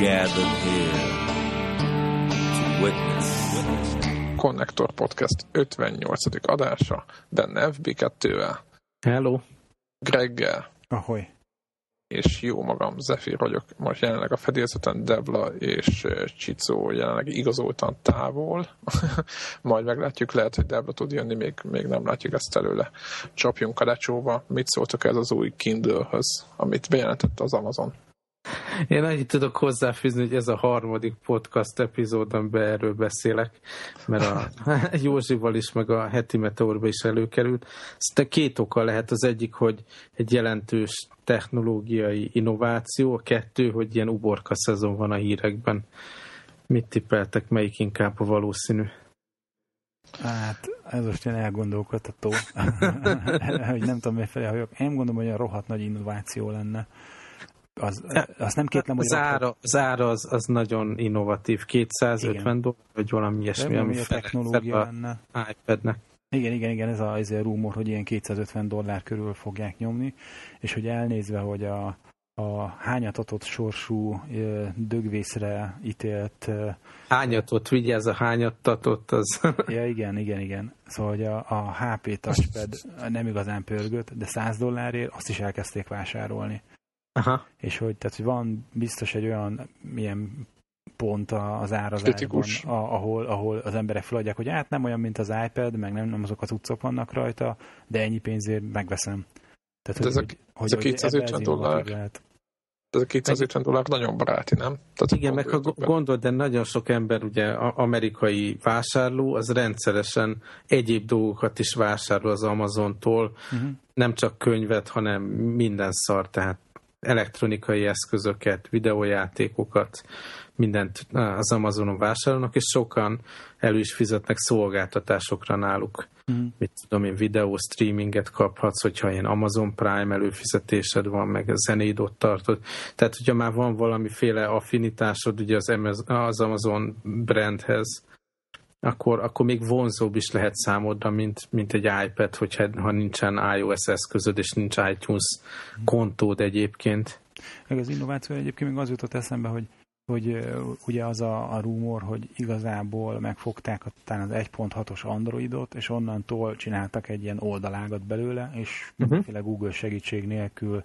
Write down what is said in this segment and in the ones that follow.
gathered here to witness. Connector Podcast 58. adása, benne FB2-vel, Hello. Greggel, Ahoy. és jó magam, Zephyr vagyok. Most jelenleg a fedélzeten Debla és Csicó jelenleg igazoltan távol. Majd meglátjuk, lehet, hogy Debla tud jönni, még, még nem látjuk ezt előle. Csapjunk a lecsóba. Mit szóltok ez az új Kindle-höz, amit bejelentett az Amazon? Én annyit tudok hozzáfűzni, hogy ez a harmadik podcast epizód, amiben erről beszélek, mert a Józsival is, meg a heti meteorba is előkerült. Szerintem két oka lehet. Az egyik, hogy egy jelentős technológiai innováció, a kettő, hogy ilyen uborka szezon van a hírekben. Mit tippeltek, melyik inkább a valószínű? Hát ez most ilyen elgondolkodtató, hogy nem tudom, mifelé hagyok. Én gondolom, hogy olyan rohadt nagy innováció lenne. Az, azt nem kétlem, hogy... Az ára, az, ára az, az nagyon innovatív. 250 Igen. dollár, vagy valami ilyesmi, ami a technológia lenne. iPadnek. Igen, igen, igen, ez a, ez a rumor, hogy ilyen 250 dollár körül fogják nyomni, és hogy elnézve, hogy a, a hányatatott sorsú dögvészre ítélt ö, Hányatot, vigyázz a hányattatott, az Ja, igen, igen, igen. Szóval, hogy a, a HP touchpad nem igazán pörgött, de 100 dollárért azt is elkezdték vásárolni. Aha. És hogy, tehát, hogy van biztos egy olyan milyen pont a- az árazásban, Kritikus. a, ahol, ahol az emberek feladják, hogy hát nem olyan, mint az iPad, meg nem, nem azok az utcok vannak rajta, de ennyi pénzért megveszem. Tehát, De ez a- hogy, ez a hogy, hogy 250 ebbe ez dollár? innovatív lehet. Ez a 250 dollár nagyon baráti, nem? Tehát Igen, meg ha gondolod, de nagyon sok ember, ugye a- amerikai vásárló, az rendszeresen egyéb dolgokat is vásárol az Amazontól, Uh-huh. nem csak könyvet, hanem minden szar, tehát elektronikai eszközöket, videójátékokat, mindent az Amazonon vásárolnak, és sokan elő is fizetnek szolgáltatásokra náluk. Uh-huh. Mit tudom én, videó streaminget kaphatsz, hogyha ilyen Amazon Prime előfizetésed van, meg a zenéd ott tartod. Tehát, hogyha már van valamiféle affinitásod ugye az Amaz- az Amazon brandhez, akkor, akkor még vonzóbb is lehet számodra, mint, mint egy iPad, hogyha ha nincsen iOS eszközöd, és nincs iTunes kontód egyébként. Meg az innováció egyébként még az jutott eszembe, hogy, hogy ugye az a, a rumor, hogy igazából megfogták a- talán az 1.6-os Androidot, és onnantól csináltak egy ilyen oldalágat belőle, és mindenféle Google segítség nélkül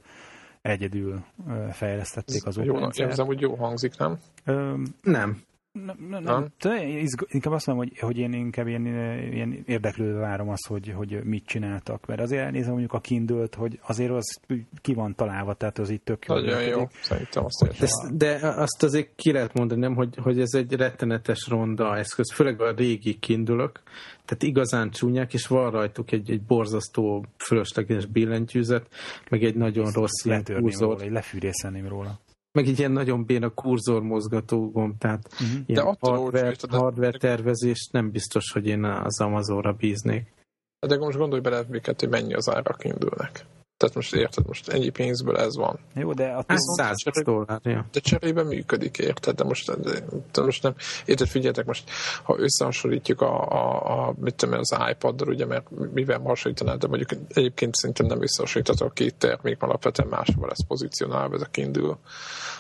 egyedül fejlesztették az Jó, operendszert. érzem, hogy jó hangzik, nem? Ö, Nem. Nem, nem, Nem? izg- Inkább azt mondom, hogy, hogy én inkább ilyen, ilyen érdeklődve várom azt, hogy, hogy mit csináltak. Mert azért elnézem mondjuk a kindle hogy azért az ki van találva, tehát az itt tök jól Nagyon jó, szerintem azt De, értem. de azt azért ki lehet mondani, nem, hogy, hogy ez egy rettenetes ronda eszköz, főleg a régi kindülök, tehát igazán csúnyák, és van rajtuk egy, egy borzasztó fölösleges billentyűzet, meg egy nagyon rossz ilyen kurzor, róla, lefűrészelném róla. Meg egy ilyen nagyon béna kurzor mozgató gomb, tehát Uh-huh. ilyen attól hardware, olcsó, de- hardware tervezést nem biztos, hogy én az Amazonra bíznék. De most gondolj bele, FB2, hogy mennyi az ára kindülnek. Tehát most érted, most ennyi pénzből ez van. Jó, de Hát attól, 100 dollár, ja. De cserébe működik, érted? De most, de, de most nem. Érted, figyeljetek most, ha összehasonlítjuk a, a, a mit tudom én, az iPad-dal, ugye, mert mivel hasonlítanád, de mondjuk egyébként szerintem nem összehasonlítható a két termék, alapvetően máshol lesz pozícionálva ez a Kindle.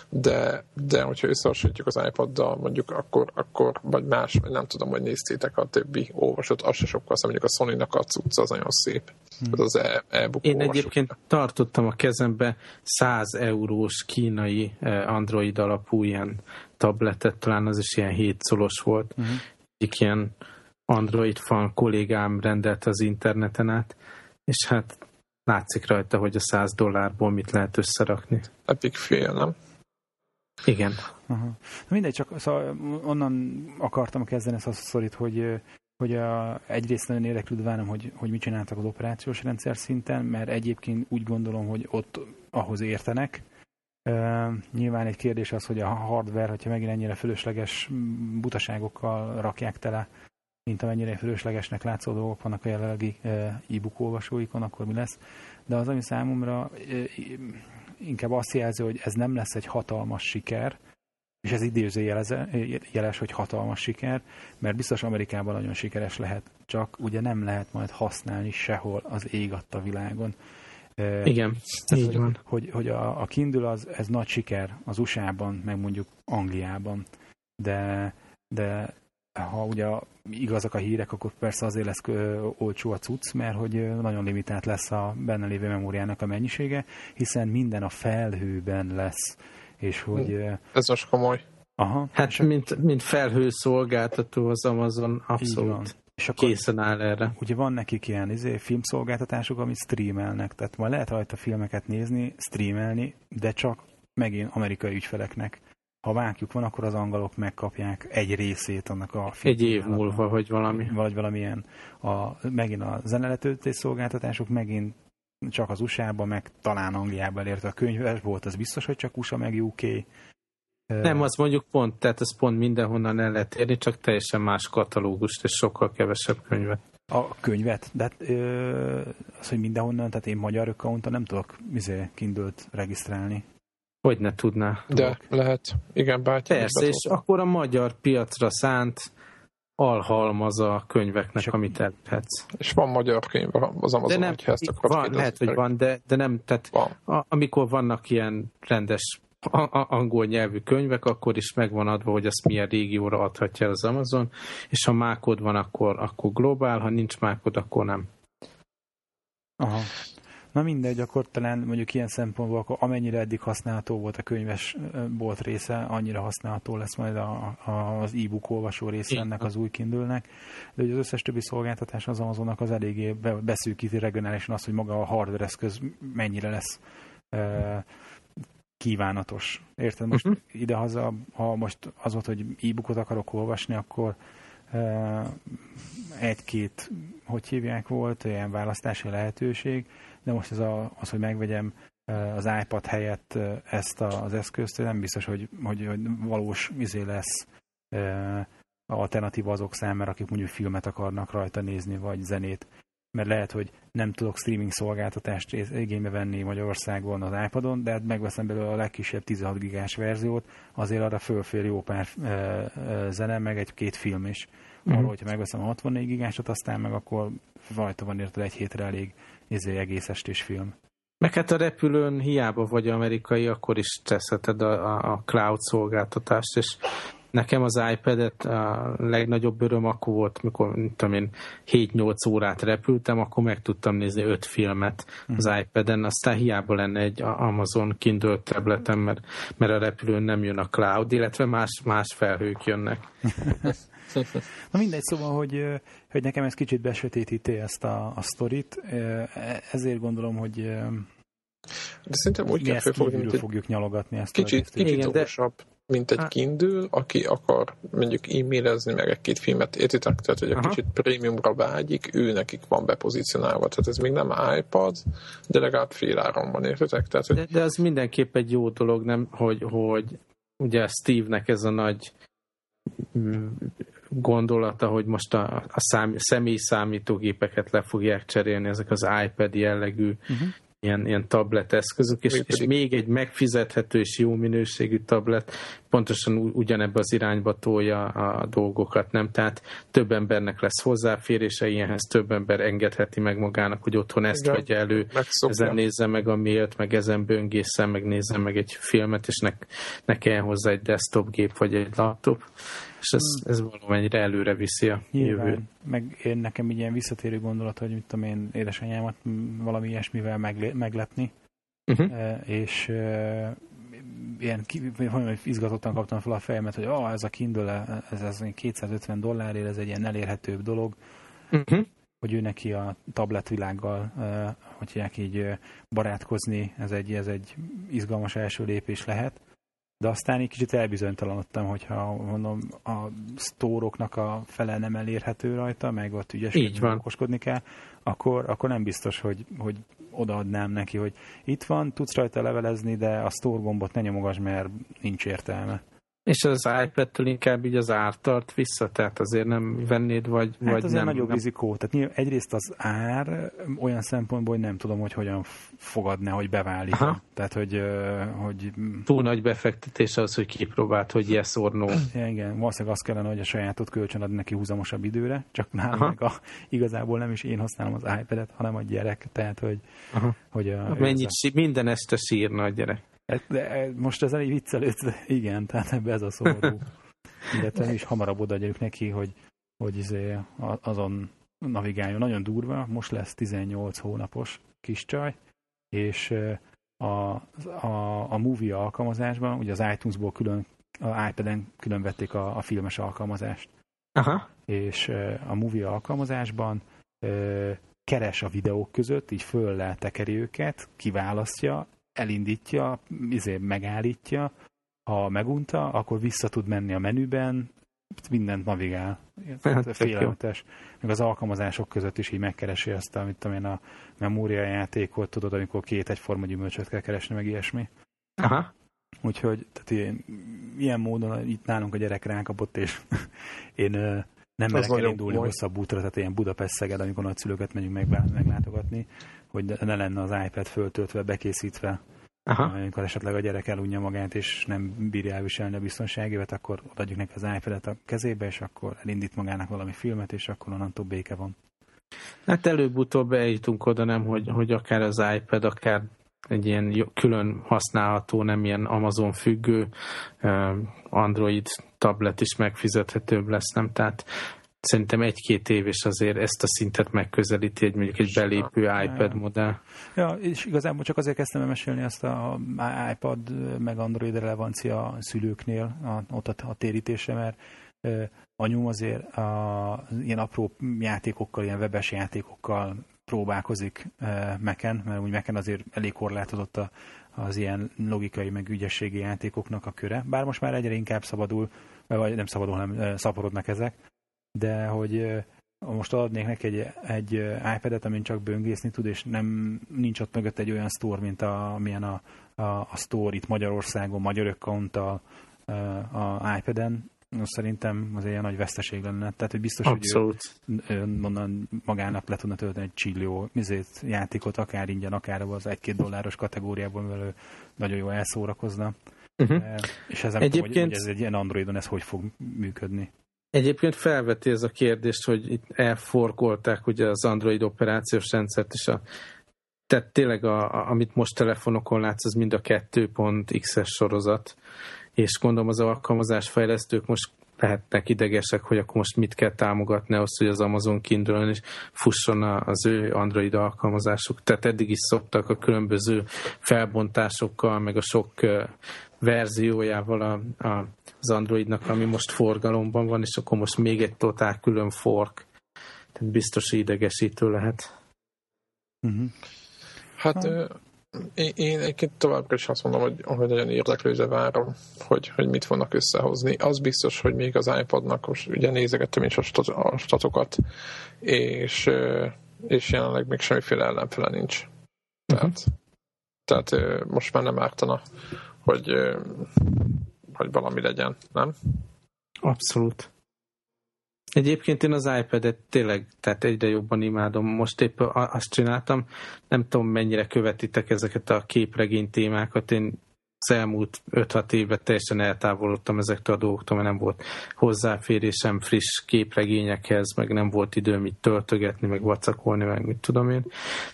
De, de hogyha összehasonlítjuk az iPad-dal, mondjuk akkor, akkor vagy más, vagy nem tudom, hogy néztétek a többi olvasót, az se sokkal, szóval mondjuk a Sony-nak a cucca az nagyon szép. Ez az e- e-book Én olvasó. egyébként tartottam a kezembe 100 eurós kínai eh, Android alapú ilyen tabletet, talán az is ilyen 7 szolos volt. Mhm. Egyik ilyen Android fan kollégám rendelt az interneten át, és hát látszik rajta, hogy a 100 dollárból mit lehet összerakni. Epic fél, nem? Igen. Aha. Na mindegy, csak szóval onnan akartam kezdeni ezt a szorít, hogy, hogy a, egyrészt nagyon érdeklődve várom, hogy, hogy mit csináltak az operációs rendszer szinten, mert egyébként úgy gondolom, hogy ott ahhoz értenek. Uh, nyilván egy kérdés az, hogy a hardware, hogyha megint ennyire fölösleges butaságokkal rakják tele, mint amennyire fölöslegesnek látszó dolgok vannak a jelenlegi e-book olvasóikon, akkor mi lesz. De az, ami számomra inkább azt jelzi, hogy ez nem lesz egy hatalmas siker, és ez idéző jeleze, jeles, hogy hatalmas siker, mert biztos Amerikában nagyon sikeres lehet, csak ugye nem lehet majd használni sehol az ég adta világon. Igen, Tehát, így hogy, van. Hogy, hogy a, a Kindle az, ez nagy siker az USA-ban, meg mondjuk Angliában, de, de ha ugye igazak a hírek, akkor persze azért lesz olcsó a cucc, mert hogy nagyon limitált lesz a benne lévő memóriának a mennyisége, hiszen minden a felhőben lesz, és hogy... ö, Ez most komoly. Aha, Hát és, mint, mint felhőszolgáltató az Amazon abszolút És akkor készen áll erre. ugye van nekik ilyen izé, filmszolgáltatások, amit streamelnek, tehát majd lehet rajta filmeket nézni, streamelni, de csak megint amerikai ügyfeleknek. Ha vákjuk van, akkor az angolok megkapják egy részét annak a Egy év múlva, vagy valami. Vagy valamilyen. A, megint a zeneletöltés szolgáltatások megint csak az USA-ban, meg talán Angliában elérte a könyves volt, az biztos, hogy csak USA meg UK. Nem, az mondjuk pont, tehát ez pont mindenhonnan el lehet érni, csak teljesen más katalógust, és sokkal kevesebb könyvet. A könyvet, de hát, ö, az, hogy mindenhonnan, tehát én magyar accounton nem tudok izé, Kindle-t regisztrálni. Hogy ne tudná. De lehet. Igen, bátyám. Persze, és akkor a magyar piacra szánt alhalmaz a könyveknek, És amit elhetsz. És van magyar könyv az Amazon, De nem, hogyha ezt akarod van, kérdezni. lehet, hogy van, de, de nem, tehát Van. a, amikor vannak ilyen rendes a, a, angol nyelvű könyvek, akkor is megvan adva, hogy azt milyen régióra adhatja el az Amazon, és ha mákod van, akkor, akkor globál, ha nincs mákod, akkor nem. Aha. Na mindegy, akkor talán mondjuk ilyen szempontból, akkor amennyire eddig használható volt a könyves bolt része, annyira használható lesz majd a, a, az e-book olvasó része ennek az új kindülnek. De ugye az összes többi szolgáltatás az Amazonnak az eléggé be, beszűkíti regionálisan azt, hogy maga a hardware eszköz mennyire lesz ö, kívánatos. Érted? Most uh-huh. idehaza, ha most az volt, hogy e-bookot akarok olvasni, akkor egy-két, hogy hívják volt, ilyen választási lehetőség, de most ez a, az, hogy megvegyem az iPad helyett ezt a- az eszközt, nem biztos, hogy, hogy, hogy valós izé lesz alternatíva azok számára, akik mondjuk filmet akarnak rajta nézni, vagy zenét. Mert lehet, hogy nem tudok streaming szolgáltatást igénybe venni Magyarországon az iPadon, de hát megveszem belőle a legkisebb 16 gigás verziót, azért arra fölfér jó pár e, e, zene, meg egy-két film is. Arra, Mhm. hogyha megveszem a 64 gigásot, aztán meg akkor rajta van érted egy hétre elég izé, egész estés film. Meg hát a repülőn hiába vagy amerikai, akkor is teszheted a, a, a cloud szolgáltatást, és nekem az iPad-et a legnagyobb öröm akkor volt, mikor, mit tudom én, 7-8 órát repültem, akkor meg tudtam nézni 5 filmet az iPad-en, aztán hiába lenne egy Amazon Kindle tabletem, mert, mert a repülőn nem jön a cloud, illetve más, más felhők jönnek. Na mindegy, szóval, hogy, hogy nekem ez kicsit besötétíti ezt a, a sztorit, ezért gondolom, hogy De szerintem úgy kell felfogni, fogjuk nyalogatni ezt kicsit, a kicsit Igen, de- okosabb, mint egy. Kindle, aki akar mondjuk e-mailezni meg egy-két filmet, értitek? Tehát, hogy egy Aha. kicsit prémiumra vágyik, ő nekik van bepozícionálva. Tehát ez még nem iPad, de legalább fél áron van, értitek? Tehát, hogy De, de az mindenképp egy jó dolog, nem, hogy, hogy ugye Steve-nek ez a nagy mm, gondolata, hogy most a, a szám, személy számítógépeket le fogják cserélni, ezek az iPad jellegű Uh-huh. Ilyen, ilyen tablet eszközök, és, és még egy megfizethető és jó minőségű tablet pontosan ugyanebbe az irányba tolja a dolgokat, nem? Tehát több embernek lesz hozzáférése ilyenhez, több ember engedheti meg magának, hogy otthon ezt Igen. vegye elő, megszokja. ezen nézze meg a mailt, meg ezen böngészem, meg nézze meg egy filmet, és ne, ne kelljen hozzá egy desktop gép vagy egy laptop. És ez, ez valamennyire előre viszi a jövőt. Nyilván, meg én nekem így ilyen visszatérő gondolat, hogy mit tudom én édesanyámat valami ilyesmivel megle- meglepni, Uh-huh. És e, ilyen hogy izgatottan kaptam fel a fejemet, hogy ah, ez a Kindle, ez, ez 250 dollárért, ez egy ilyen elérhetőbb dolog, Uh-huh. hogy ő neki a tabletvilággal, hogy hívják így barátkozni, ez egy, ez egy izgalmas első lépés lehet. De aztán egy kicsit elbizonytalanodtam, hogyha mondom, a sztóroknak a fele nem elérhető rajta, meg ott ügyeskedni, okoskodni kell, akkor, akkor nem biztos, hogy, hogy odaadnám neki, hogy itt van, tudsz rajta levelezni, de a store gombot ne nyomogass, mert nincs értelme. És az iPad-től inkább így az ár tart vissza, tehát azért nem vennéd, vagy, hát vagy azért nem. nagyobb nem. rizikó. Tehát nyilván egyrészt az ár olyan szempontból, hogy nem tudom, hogy hogyan fogadne, hogy beválik. Aha. Tehát, hogy, hogy Túl nagy befektetés az, hogy kipróbált, hogy yes or no. Ja, igen, valószínűleg azt kellene, hogy a sajátot kölcsön ad neki húzamosabb időre, csak nálam meg a, igazából nem is én használom az iPad-et, hanem a gyerek, tehát hogy, Aha. hogy a, Mennyit, sí- minden este sírna a gyerek. De most ez elég viccelőt, de igen, tehát ebbe ez a szomorú. Illetve is hamarabb odaadjuk neki, hogy, hogy izé azon navigáljon. Nagyon durva, most lesz 18 hónapos kis csaj, és ö, a, a, a movie alkalmazásban, ugye az iTunes-ból külön, a iPad-en külön vették a, a filmes alkalmazást, Aha. és ö, a movie alkalmazásban keres a videók között, így föl tekeri őket, kiválasztja, elindítja, izé megállítja, ha megunta, akkor vissza tud menni a menüben, mindent navigál. Hát, Félelmetes. Meg az alkalmazások között is így megkeresi azt, amit tudom én a memóriajátékot, tudod, amikor két egyforma gyümölcsöt kell keresni, meg ilyesmi. Aha. Úgyhogy tehát ilyen, ilyen módon itt nálunk a gyerek rákapott, és én nem merek elindulni komoly. hosszabb útra, tehát ilyen Budapest-Szeged, amikor nagyszülőket megyünk meg, meglátogatni, hogy ne lenne az iPad föltöltve, bekészítve, Aha. amikor esetleg a gyerek elunja magát, és nem bírja elviselni a biztonságévet, akkor adjuk neki az iPad-et a kezébe, és akkor elindít magának valami filmet, és akkor onnantól béke van. Hát előbb-utóbb eljutunk oda, nem, hogy, hogy akár az iPad, akár egy ilyen külön használható, nem ilyen Amazon függő Android tablet is megfizethetőbb lesz, nem? Tehát szerintem egy-két év is azért ezt a szintet megközelíti egy mondjuk egy belépő iPad modell. Ja, és igazából csak azért kezdtem el mesélni ezt a iPad meg Android relevancia szülőknél, a, ott a, a térítése, mert ö, anyum azért a, ilyen apró játékokkal, ilyen webes játékokkal próbálkozik ö, Mac-en, mert úgy Mac-en azért elég korlátozott a, az ilyen logikai meg ügyességi játékoknak a köre. Bár most már egyre inkább szabadul, vagy nem szabadul, hanem szaporodnak ezek, de hogy most adnék neki egy, egy iPad-et, amin csak böngészni tud, és nem nincs ott mögött egy olyan store, mint a, amilyen a, a, a store itt Magyarországon, magyar accounttal a iPad-en, az szerintem az ilyen nagy veszteség lenne. Tehát, hogy biztos, Abszolút. hogy ő, ő onnan magának le tudna tölteni egy csillió mizét, játékot, akár ingyen, akár az egy-két dolláros kategóriából, mivel ő nagyon jól elszórakozna. Uh-huh. És ez nem tudom, hogy, Egyébként- hogy ez egy ilyen Androidon ez hogy fog működni. Egyébként felveti ez a kérdést, hogy itt elforkolták ugye az Android operációs rendszert, és a, tehát tényleg a, a, amit most telefonokon látsz, az mind a 2.x-es sorozat, és gondolom az alkalmazás fejlesztők most lehetnek idegesek, hogy akkor most mit kell támogatni ahhoz, hogy az Amazon kindle is fusson az ő Android alkalmazásuk. Tehát eddig is szoktak a különböző felbontásokkal, meg a sok verziójával a, a, az Androidnak, ami most forgalomban van, és akkor most még egy totál külön fork. Tehát biztos idegesítő lehet. Uh-huh. Hát ö, én, én egyébként továbbra is azt mondom, hogy, hogy nagyon érdeklődve várom, hogy, hogy mit fognak összehozni. Az biztos, hogy még az iPadnak, most ugye nézegettem is a, stat, a statokat, és, és jelenleg még semmiféle ellenfele nincs. Tehát, tehát ö, most már nem ártana, hogy, hogy valami legyen, nem? Abszolút. Egyébként én az iPad-et tényleg tehát egyre jobban imádom. Most épp azt csináltam, nem tudom mennyire követitek ezeket a képregény témákat. Én az elmúlt 5-6 évben teljesen eltávolodtam ezektől a dolgoktól, mert nem volt hozzáférésem friss képregényekhez, meg nem volt időm itt töltögetni, meg vacakolni, meg mit tudom én.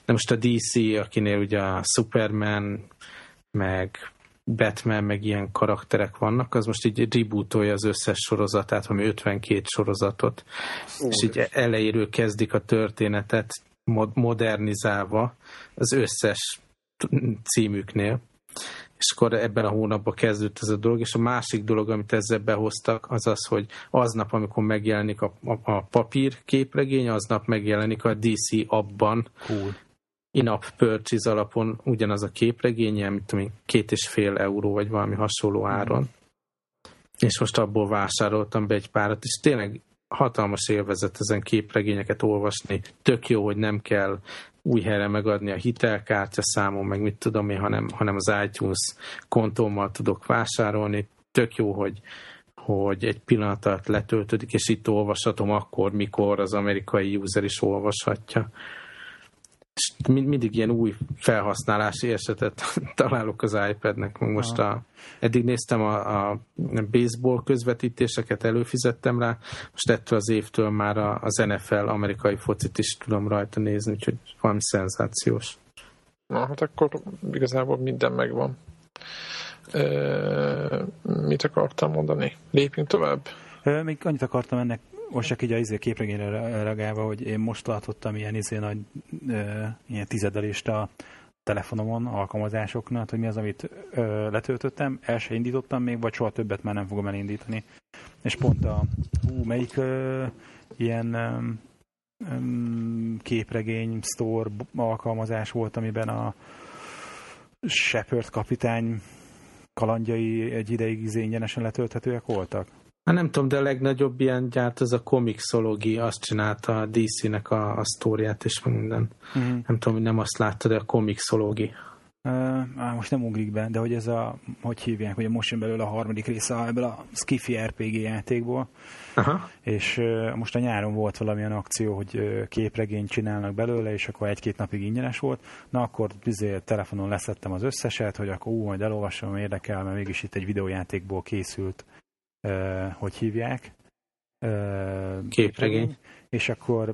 De most a DC, akinél ugye a Superman, meg Batman, meg ilyen karakterek vannak, az most így rebootolja az összes sorozatát, ami 52 sorozatot, Ú, és így elejéről kezdik a történetet mod- modernizálva az összes címüknél. És akkor ebben a hónapban kezdődött ez a dolog, és a másik dolog, amit ezzel behoztak, az az, hogy aznap, amikor megjelenik a, a, a papír képregény, aznap megjelenik a DC abban, Cool. In-app purchase alapon ugyanaz a képregény, ilyen, mit tudom két és fél euró, vagy valami hasonló áron. És most abból vásároltam be egy párat, és tényleg hatalmas élvezet ezen képregényeket olvasni. Tök jó, hogy nem kell új helyre megadni a hitelkártya számon, meg mit tudom én, hanem, hanem az iTunes kontómmal tudok vásárolni. tök jó, hogy, hogy egy pillanat alatt letöltődik, és itt olvashatom akkor, mikor az amerikai user is olvashatja. És mindig ilyen új felhasználási esetet találok az iPadnek. Most a, eddig néztem a, a baseball közvetítéseket, előfizettem rá, most ettől az évtől már az NFL amerikai focit is tudom rajta nézni, úgyhogy valami szenzációs. Na, hát akkor igazából minden megvan. E, mit akartam mondani? Lépjünk tovább? E, még annyit akartam ennek, most csak így a izé képregényre reagálva, hogy én most tartottam ilyen izé nagy ilyen tizedelést a telefonomon, alkalmazásoknál, hogy mi az, amit ö, letöltöttem, el se indítottam még, vagy soha többet már nem fogom elindítani. És pont a, hú, melyik ö, ilyen ö, képregény store alkalmazás volt, amiben a Shepard kapitány kalandjai egy ideig izé ingyenesen letölthetőek voltak? Hát nem tudom, de a legnagyobb ilyen gyárt az a Comixology, azt csinálta a DC-nek a, a sztóriát és minden. Uh-huh. Nem tudom, hogy nem azt láttad, de a Comixology. Uh, most nem ugrik be, de hogy ez a, hogy hívják, hogy most jön belőle a harmadik része ebből a Skiffy RPG játékból, Aha. és uh, most a nyáron volt valamilyen akció, hogy uh, képregényt csinálnak belőle, és akkor egy-két napig ingyenes volt, na akkor bizony telefonon leszettem az összeset, hogy akkor ú, majd elolvasom, érdekel, mert mégis itt egy videójátékból készült, hogy hívják, képregény, és akkor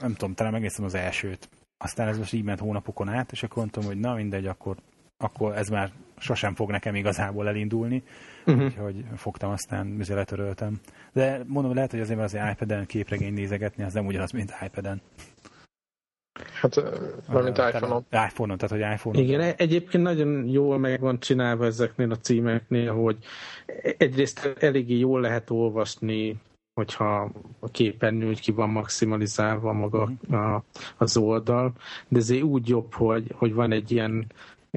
nem tudom, talán megnéztem az elsőt, aztán ez most így ment hónapokon át, és akkor mondtam, hogy na mindegy, akkor, akkor ez már sosem fog nekem igazából elindulni, uh-huh. úgyhogy fogtam, aztán letöröltem. De mondom, lehet, hogy azért, mert az iPad-en képregény nézegetni, az nem ugyanaz, mint iPad-en. Hát, mint iPhone-on. iPhone-on, tehát, hogy iPhone-on. Igen, e- egyébként nagyon jól meg van csinálva ezeknél a címeknél, hogy egyrészt eléggé jól lehet olvasni hogyha a képernyő ki van maximalizálva maga mhm. a, az oldal, de ezért úgy jobb, hogy, hogy van egy ilyen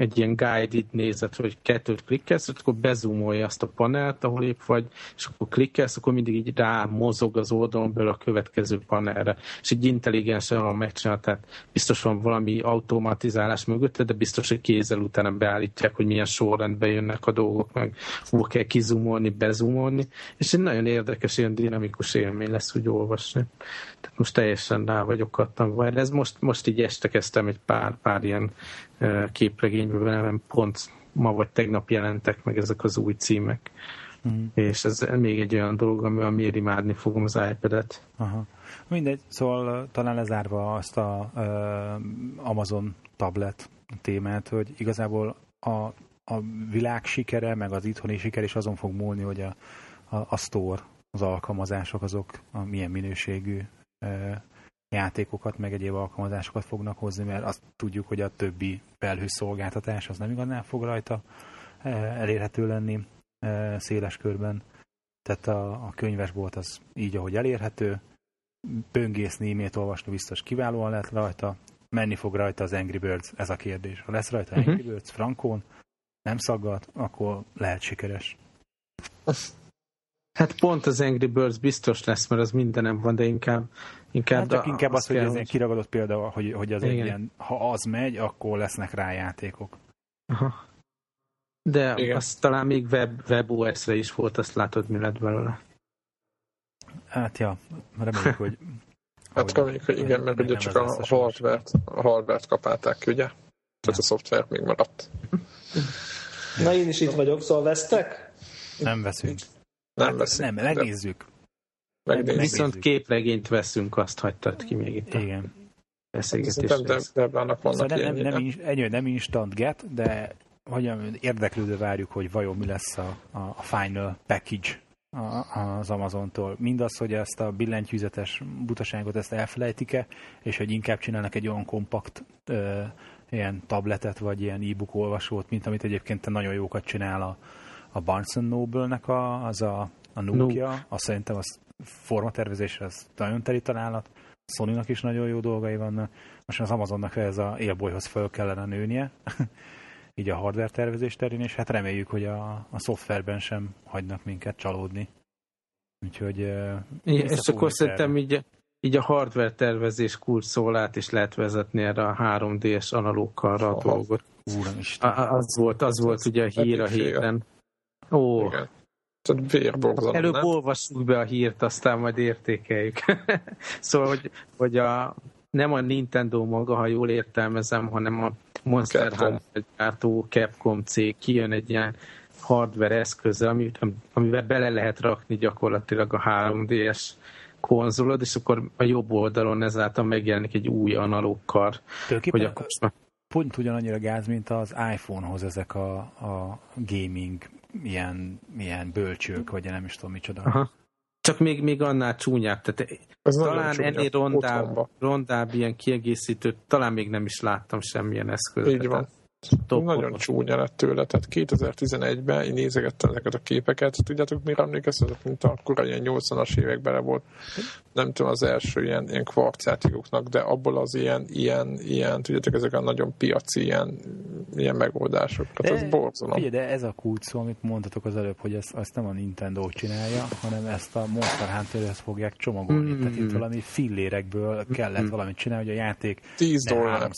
egy ilyen guided nézet, hogy kettőt klikkelsz, akkor bezumolja azt a panelt, ahol épp vagy, és akkor klikkelsz, akkor mindig így rá mozog az oldalon belül a következő panelre. És így intelligensen van megcsinálva, tehát biztos van valami automatizálás mögötte, de biztos, hogy kézzel utána beállítják, hogy milyen sorrendben jönnek a dolgok, meg hol kell kizumolni, bezumolni, és egy nagyon érdekes, ilyen dinamikus élmény lesz úgy olvasni. Tehát most teljesen rá vagyok kattanva. Ez most, most így este kezdtem egy pár, pár ilyen képregényben, nem pont ma vagy tegnap jelentek meg ezek az új címek. Uh-huh. És ez még egy olyan dolog, amivel miért imádni fogom az iPad-et. Aha. Mindegy, szóval talán lezárva azt a uh, Amazon tablet témát, hogy igazából a, a világ sikere, meg az itthoni siker is azon fog múlni, hogy a, a, a store, az alkalmazások azok a milyen minőségű uh, játékokat, meg egyéb alkalmazásokat fognak hozni, mert azt tudjuk, hogy a többi felhőszolgáltatás az nem igazán fog rajta eh, elérhető lenni eh, széles körben. Tehát a, a könyvesbolt az így, ahogy elérhető, böngészni, e-mailt olvasni biztos kiválóan lehet rajta, menni fog rajta az Angry Birds, ez a kérdés. Ha lesz rajta uh-huh. Angry Birds frankón, nem szaggat, akkor lehet sikeres. Hát pont az Angry Birds biztos lesz, mert az mindenem van, de inkább Inkább, hát csak inkább az, hogy ez egy kiragadott példa, hogy, hogy az egy ilyen, ha az megy, akkor lesznek rá játékok. Aha. De igen. az talán még web, WebOS-re is volt, azt látod, mi lett belőle. Hát ja, reméljük, hogy... hát reméljük, hogy igen, mert ugye csak a hardware-t, a hardware kapálták ki, ugye? Tehát a szoftver még maradt. Na én is itt vagyok, szóval vesztek? Nem veszünk. Nem hát, veszünk. Nem, megnézzük. Megnézzük. Viszont képregényt veszünk, azt hagytad ki még itt. Igen. Beszélgetés. De, de, de annak vannak szóval nem, nem, nem, nem instant get, de hogyan érdeklődő várjuk, hogy vajon mi lesz a, a, a final package az Amazontól. Mindaz, hogy ezt a billentyűzetes butaságot ezt elfelejtik-e, és hogy inkább csinálnak egy olyan kompakt ö, ilyen tabletet, vagy ilyen e-book olvasót, mint amit egyébként nagyon jókat csinál a, a Barnes Noble-nek a, az a, a Nokia, no. azt szerintem az formatervezésre ez nagyon teli találat, sony is nagyon jó dolgai vannak, most az Amazonnak ez a élbolyhoz föl kellene nőnie, így a hardware tervezés terén, és hát reméljük, hogy a, a szoftverben sem hagynak minket csalódni. Úgyhogy... Igen, és akkor szerintem így, így a hardware tervezés kulcs szólát is lehet vezetni erre a 3D-es analógkalra a dolgot. Úram Az volt, az volt ugye a hír a héten. Ó, Igen. Tehát vérborzalom, előbb nem? olvassuk be a hírt, aztán majd értékeljük. szóval, hogy, hogy a, nem a Nintendo maga, ha jól értelmezem, hanem a Monster. Hunter gyártó Capcom cég kijön egy ilyen hardware eszközzel, amit, amivel bele lehet rakni gyakorlatilag a 3DS konzolod, és akkor a jobb oldalon ezáltal megjelenik egy új analóg kar, hogy akkor pont ugyanannyira gáz, mint az iPhone-hoz ezek a, a gaming ilyen, ilyen bölcsők, vagy nem is tudom micsoda. Aha. Csak még, még annál csúnyább. Tehát Ez talán csúnya. ennél rondább, rondább ilyen kiegészítőt, talán még nem is láttam semmilyen eszközet. Így van. Top Nagyon csúnya lett tőle, tehát 2011-ben én nézegettem ezeket a képeket, tudjátok mire emlékeztetek, mint a korai ilyen 80-as években volt, nem tudom, az első ilyen, ilyen kvarcjátékoknak, de abból az ilyen, ilyen, ilyen, tudjátok, ezek a nagyon piaci ilyen, ilyen megoldások. Hát ez borzalom. Figyelj, de ez a kulcs szó, amit mondtatok az előbb, hogy ezt, ezt nem a Nintendo csinálja, hanem ezt a Monster Hunter-hez fogják csomagolni. Mm. Tehát itt valami fillérekből kellett valamit csinálni, hogy a játék 10 ne dollár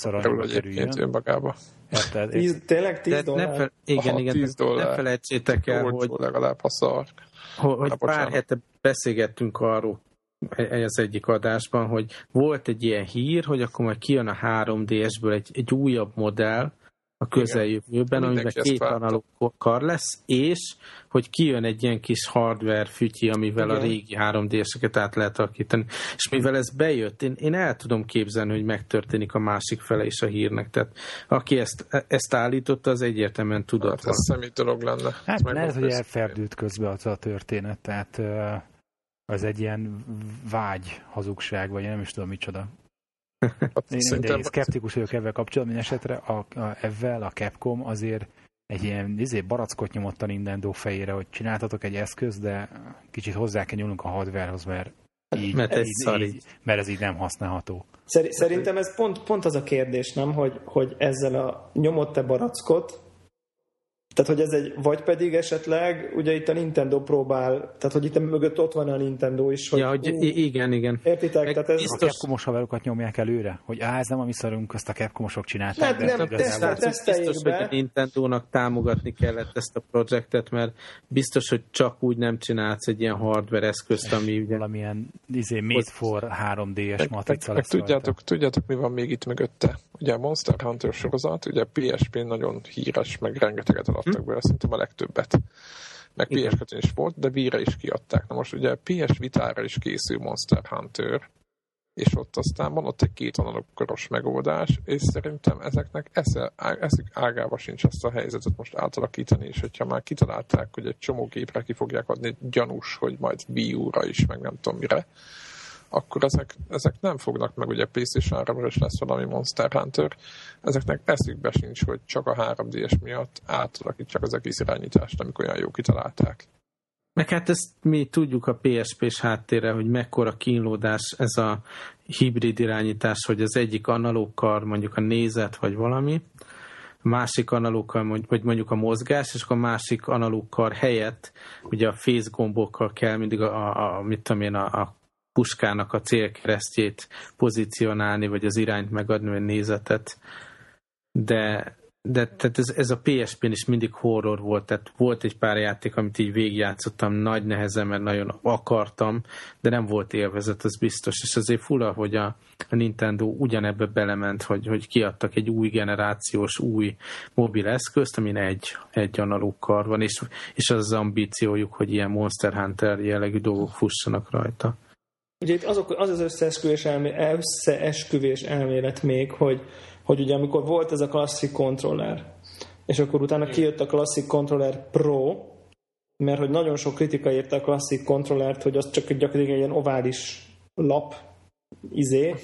kerüljön. önmagába. Érted? Tíz, tényleg 10 De ne dollár? fel, igen, Aha, igen, 10 de dollár. ne felejtsétek el, hogy, Olcsó legalább a szar. hogy, hogy pár hete beszélgettünk arról e- az egyik adásban, hogy volt egy ilyen hír, hogy akkor majd kijön a 3DS-ből egy, egy újabb modell a közeljövőben, amiben két analóg kar lesz, és hogy kijön egy ilyen kis hardware fütyi, amivel a Igen. régi 3DS-eket át lehet alakítani. És mivel ez bejött, én, én el tudom képzelni, hogy megtörténik a másik fele is a hírnek. Tehát aki ezt, ezt állította, az egyértelműen tudott Hát ez szemét dolog lenne. Hát Ez lehet, hogy elferdült közbe az a történet, tehát az egy ilyen vágy, hazugság, vagy én nem is tudom micsoda. Hát Én szerintem- mindegy, szkeptikus vagyok ebben kapcsolatban, esetre a, a, ezzel a Capcom azért egy ilyen izé, barackot nyomott a Nintendo fejére, hogy csináltatok egy eszköz, de kicsit hozzá kell nyúlnunk a hardwarehoz, mert így, Mert ez így, így, így. mert ez így nem használható. Szeri- Szerintem ez pont, pont az a kérdés, nem, hogy, hogy ezzel a nyomott-e barackot, tehát, hogy ez egy, vagy pedig esetleg, ugye itt a Nintendo próbál, tehát, hogy itt mögött ott van a Nintendo is, hogy Ja, hogy ú, igen, igen. értitek, Meg tehát ez, A biztos- Capcomos haverokat nyomják előre, hogy á, ez nem a mi szarunk, azt a Capcomosok csinálták. Nem, de nem, Srácok, teszteljék biztos, hogy be. a Nintendo-nak támogatni kellett ezt a projektet, mert biztos, hogy csak úgy nem csinálsz egy ilyen hardware eszközt, ami ugye... valamilyen izé, made for 3D-es Meg, matrica meg, meg lesz tudjátok, tudjátok, mi van még itt mögötte? Ugye a Monster Hunter sorozat, ugye PSP-n nagyon híres, meg rengeteget adtak belőle, szerintem a legtöbbet. Meg ps is volt, de Wii-re is kiadták. Na most ugye PS Vitára is készül Monster Hunter, és ott aztán van ott egy két analógkoros megoldás, és szerintem ezeknek esze, eszik ágába sincs ezt a helyzetet most átalakítani, és hogyha már kitalálták, hogy egy csomó gépre ki fogják adni, gyanús, hogy majd Wii U-ra is, meg nem tudom mire, akkor ezek, ezek nem fognak meg, ugye PlayStation 3 is lesz valami Monster Hunter, ezeknek eszükbe sincs, hogy csak a 3DS miatt átalakítsák az egész irányítást, amikor olyan jó kitalálták. Meg hát ezt mi tudjuk a PSP-s háttérre, hogy mekkora kínlódás ez a hibrid irányítás, hogy az egyik analókkal mondjuk a nézet vagy valami, másik analókkal, vagy mondjuk a mozgás, és akkor a másik analókkal helyett ugye a face gombokkal kell mindig a, a, a mit tudom én, a, a puskának a célkeresztjét pozícionálni, vagy az irányt megadni, vagy nézetet. De, de tehát ez, ez a PSP-n is mindig horror volt, tehát volt egy pár játék, amit így végigjátszottam nagy nehezen, mert nagyon akartam, de nem volt élvezet, az biztos, és azért fura, hogy a, a Nintendo ugyanebbe belement, hogy, hogy kiadtak egy új generációs, új mobil eszközt, amin egy, egy analóg kar van, és, és az az ambíciójuk, hogy ilyen Monster Hunter jellegű dolgok fussanak rajta. Ugye itt azok, az az összeesküvés, elmé, összeesküvés elmélet még, hogy, hogy ugye amikor volt ez a klasszik kontroller, és akkor utána kijött a klasszik kontroller Pro, mert hogy nagyon sok kritika érte a klasszik kontrollert, hogy az csak gyakorlatilag egy ilyen ovális lap, izé.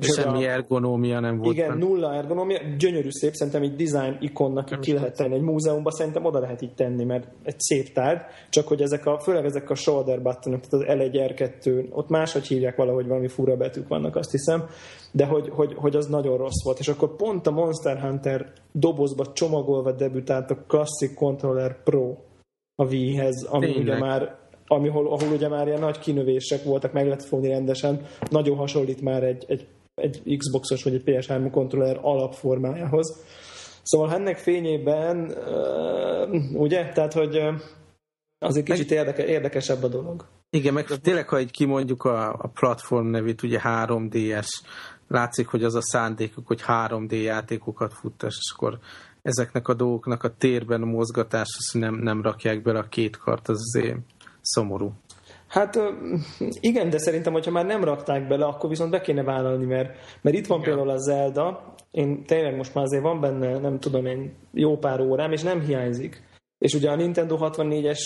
És Semmi a- ergonómia nem volt Igen, benne. nulla ergonomia, gyönyörű szép, szerintem egy design ikonnak így ki lehet tenni. Egy múzeumban szerintem oda lehet így tenni, mert egy szép tárgy, csak hogy ezek a, főleg ezek a shoulder buttonok, tehát az L1, R2, ott máshogy hívják valahogy, valami fura betűk vannak, azt hiszem, de hogy, hogy, hogy az nagyon rossz volt. És akkor pont a Monster Hunter dobozba csomagolva debütált a Classic Controller Pro a Wii-hez, ami Tényleg. ugye már ahol, ahol ugye már ilyen nagy kinövések voltak, meg lehet fogni rendesen, nagyon hasonlít már egy, egy, egy Xboxos vagy egy PS3 kontroller alapformájához. Szóval ennek fényében, ugye, tehát, hogy az egy kicsit érdeke, érdekesebb a dolog. Igen, meg tényleg, ha egy kimondjuk a, a platform nevét, ugye 3DS, látszik, hogy az a szándékuk, hogy 3D játékokat futtas, és akkor ezeknek a dolgoknak a térben a mozgatás, azt nem, nem rakják bele a két kart, az azért szomorú. Hát igen, de szerintem, hogyha már nem rakták bele, akkor viszont be kéne vállalni, mert, mert itt van igen. például a Zelda, én tényleg most már azért van benne, nem tudom én, jó pár órám, és nem hiányzik. És ugye a Nintendo 64-es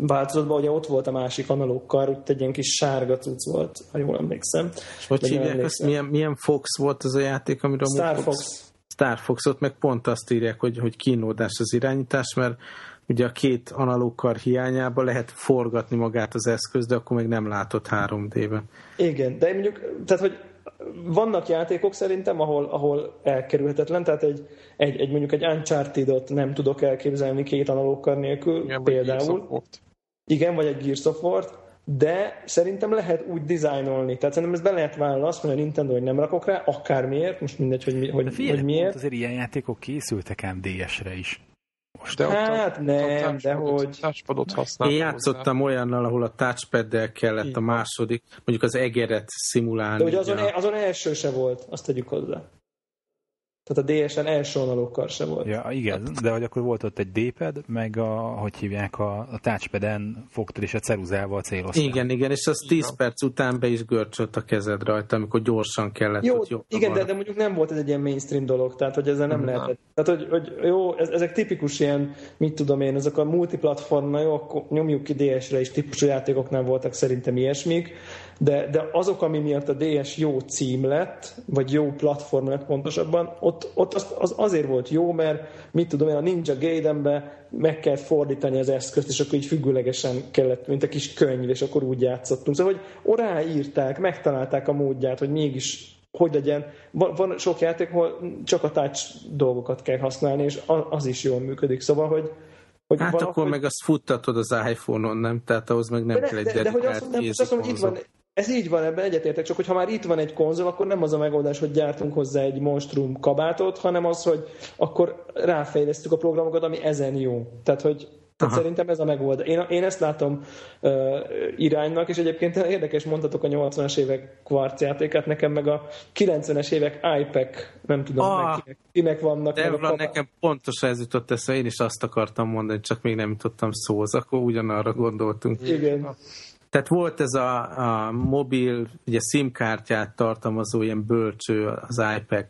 változatban ugye ott volt a másik analókkal, ott egy ilyen kis sárga cucc volt, ha jól emlékszem. És hogy hívják? Milyen, milyen Fox volt az a játék, amiről Star Fox. Fox. Star Foxot meg pont azt írják, hogy, hogy kínódás az irányítás, mert ugye a két analóg hiányában lehet forgatni magát az eszköz, de akkor még nem látott 3D-ben. Igen, de mondjuk, tehát hogy vannak játékok szerintem, ahol, ahol elkerülhetetlen, tehát egy, egy, egy mondjuk egy Uncharted-ot nem tudok elképzelni két analókkal nélkül, igen, például. Igen, vagy egy Gears of War, de szerintem lehet úgy dizájnolni. Tehát szerintem ezt be lehet vállalni azt, hogy a Nintendo, hogy nem rakok rá, akármiért, most mindegy, hogy, mi, hogy, hogy miért. azért ilyen játékok készültek ám DS-re is. Most de hát ott, nem, ott de hogy... Touchpadot használtam. Én játszottam hozzá. olyannal, ahol a touchpad kellett a második, mondjuk az egeret szimulálni. De ugye azon, a... E- azon első se volt, azt tegyük hozzá. Tehát a DSN első vonalókkal se volt. Ja, igen, de hogy akkor volt ott egy D-pad, meg a, hogy hívják, a, a touchpad-en fogtad és a ceruzával céloztál. Igen, igen, és az 10 perc után be is görcsött a kezed rajta, amikor gyorsan kellett. Jó, ott igen, de, de mondjuk nem volt ez egy ilyen mainstream dolog, tehát hogy ezzel nem, nem. lehetett. Tehát, hogy, hogy jó, ez, ezek tipikus ilyen, mit tudom én, ezek a multiplatform, na jó, akkor nyomjuk ki DS-re is, típusú játékoknál voltak szerintem ilyesmik, de, de azok, ami miatt a DS jó cím lett, vagy jó platform lett pontosabban, ott, ott az, az azért volt jó, mert mit tudom én, a Ninja Gaidenbe meg kell fordítani az eszközt, és akkor így függőlegesen kellett, mint a kis könyv, és akkor úgy játszottunk. Szóval, hogy orá írták, megtalálták a módját, hogy mégis hogy legyen. Van, van sok játék, ahol csak a touch dolgokat kell használni, és az is jól működik. Szóval, hogy, hogy hát valahogy... akkor meg azt futtatod az iPhone-on, nem? Tehát ahhoz meg nem de, kell egy de, de, hogy azt, nem, azt mondom, hogy itt van, ez így van, ebben egyetértek, csak hogyha már itt van egy konzol, akkor nem az a megoldás, hogy gyártunk hozzá egy monstrum kabátot, hanem az, hogy akkor ráfejlesztük a programokat, ami ezen jó. Tehát, hogy tehát szerintem ez a megoldás. Én, én ezt látom uh, iránynak, és egyébként érdekes mondhatok a 80-as évek kvarcjátékát, nekem meg a 90-es évek iPad, nem tudom, ah, meg kinek, kinek vannak. De meg a nekem pontosan ez jutott eszembe, én is azt akartam mondani, csak még nem jutottam szóhoz, akkor ugyanarra gondoltunk. Igen. Tehát volt ez a, a mobil, ugye SIM-kártyát tartalmazó ilyen bölcső, az iPad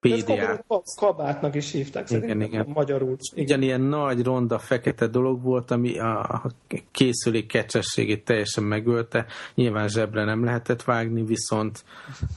PDA. kabátnak is hívták igen, igen. magyarul. Igen. Ugyanilyen nagy, ronda, fekete dolog volt, ami a készülék kecsességét teljesen megölte. Nyilván zsebre nem lehetett vágni, viszont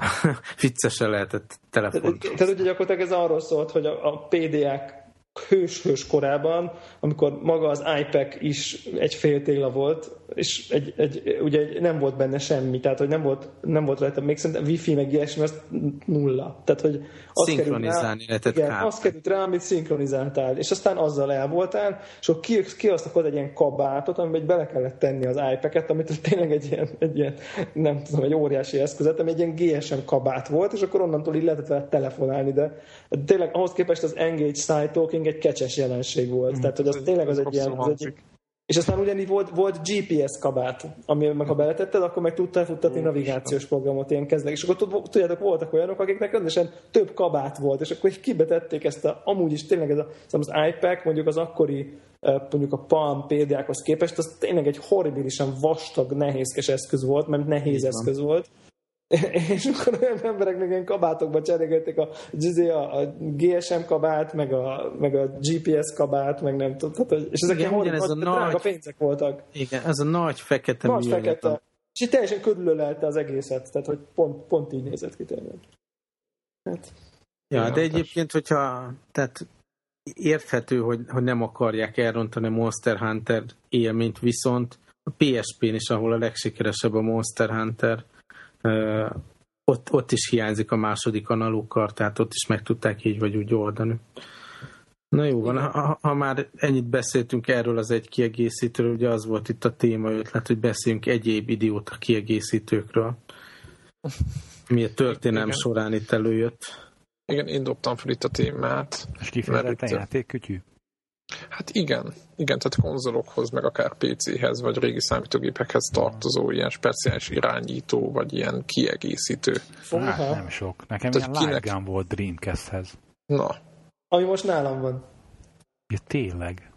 viccesen lehetett telefont. Tehát ugye gyakorlatilag ez arról szólt, hogy a, a PDA-k hős-hős korában, amikor maga az iPad is egy fél téla volt, és egy, egy, ugye nem volt benne semmi, tehát hogy nem volt, nem volt rajta, még szerintem wifi meg ilyesmi, az nulla. Tehát, hogy az Szinkronizálni lehetett igen, az került rá, amit szinkronizáltál, és aztán azzal el voltál, és akkor ki, kihoztak egy ilyen kabátot, amiben bele kellett tenni az iPad-et, amit tényleg egy ilyen, egy ilyen, nem tudom, egy óriási eszközet, ami egy ilyen GSM kabát volt, és akkor onnantól így lehetett vele telefonálni, de tényleg ahhoz képest az Engage Side Talking egy kecses jelenség volt. Mm. Tehát, hogy az tényleg az egy ilyen, az egy, és aztán ugyanígy volt, volt GPS kabát, ami meg ha beletetted, akkor meg tudtál futtatni navigációs programot ilyen kezdek. És akkor tudjátok, voltak olyanok, akiknek rendesen több kabát volt, és akkor így kibetették ezt a, amúgy is tényleg ez a, az iPad, mondjuk az akkori mondjuk a Palm példákhoz képest, az tényleg egy horribilisan vastag, nehézkes eszköz volt, mert nehéz eszköz volt, és akkor olyan emberek még ilyen kabátokba cserélgették a, a, a GSM kabát, meg a, meg a GPS kabát, meg nem tudom. És ezek igen, ilyen ez a nagy, pénzek voltak. Igen, ez a nagy fekete Nagy fekete. És így teljesen körülölelte az egészet, tehát hogy pont, pont így nézett ki tényleg. Hát, ja, de egyébként, hogyha tehát érthető, hogy, hogy nem akarják elrontani a Monster Hunter élményt, viszont a PSP-n is, ahol a legsikeresebb a Monster Hunter, ott, ott is hiányzik a második analóg tehát ott is meg tudták így vagy úgy oldani. Na jó van, ha, ha már ennyit beszéltünk erről az egy kiegészítőről, ugye az volt itt a téma ötlet, hogy beszéljünk egyéb idióta kiegészítőkről, mi a történelem Igen. során itt előjött. Igen, én dobtam fel itt a témát. És kifejlett a játékkütyű? Hát igen, igen, tehát konzolokhoz, meg akár PC-hez, vagy régi számítógépekhez tartozó ilyen speciális irányító, vagy ilyen kiegészítő. Hát, nem sok. Nekem Tehát ilyen kinek... Light Gun volt Dreamcast-hez. Na. Ami most nálam van. Ja, tényleg?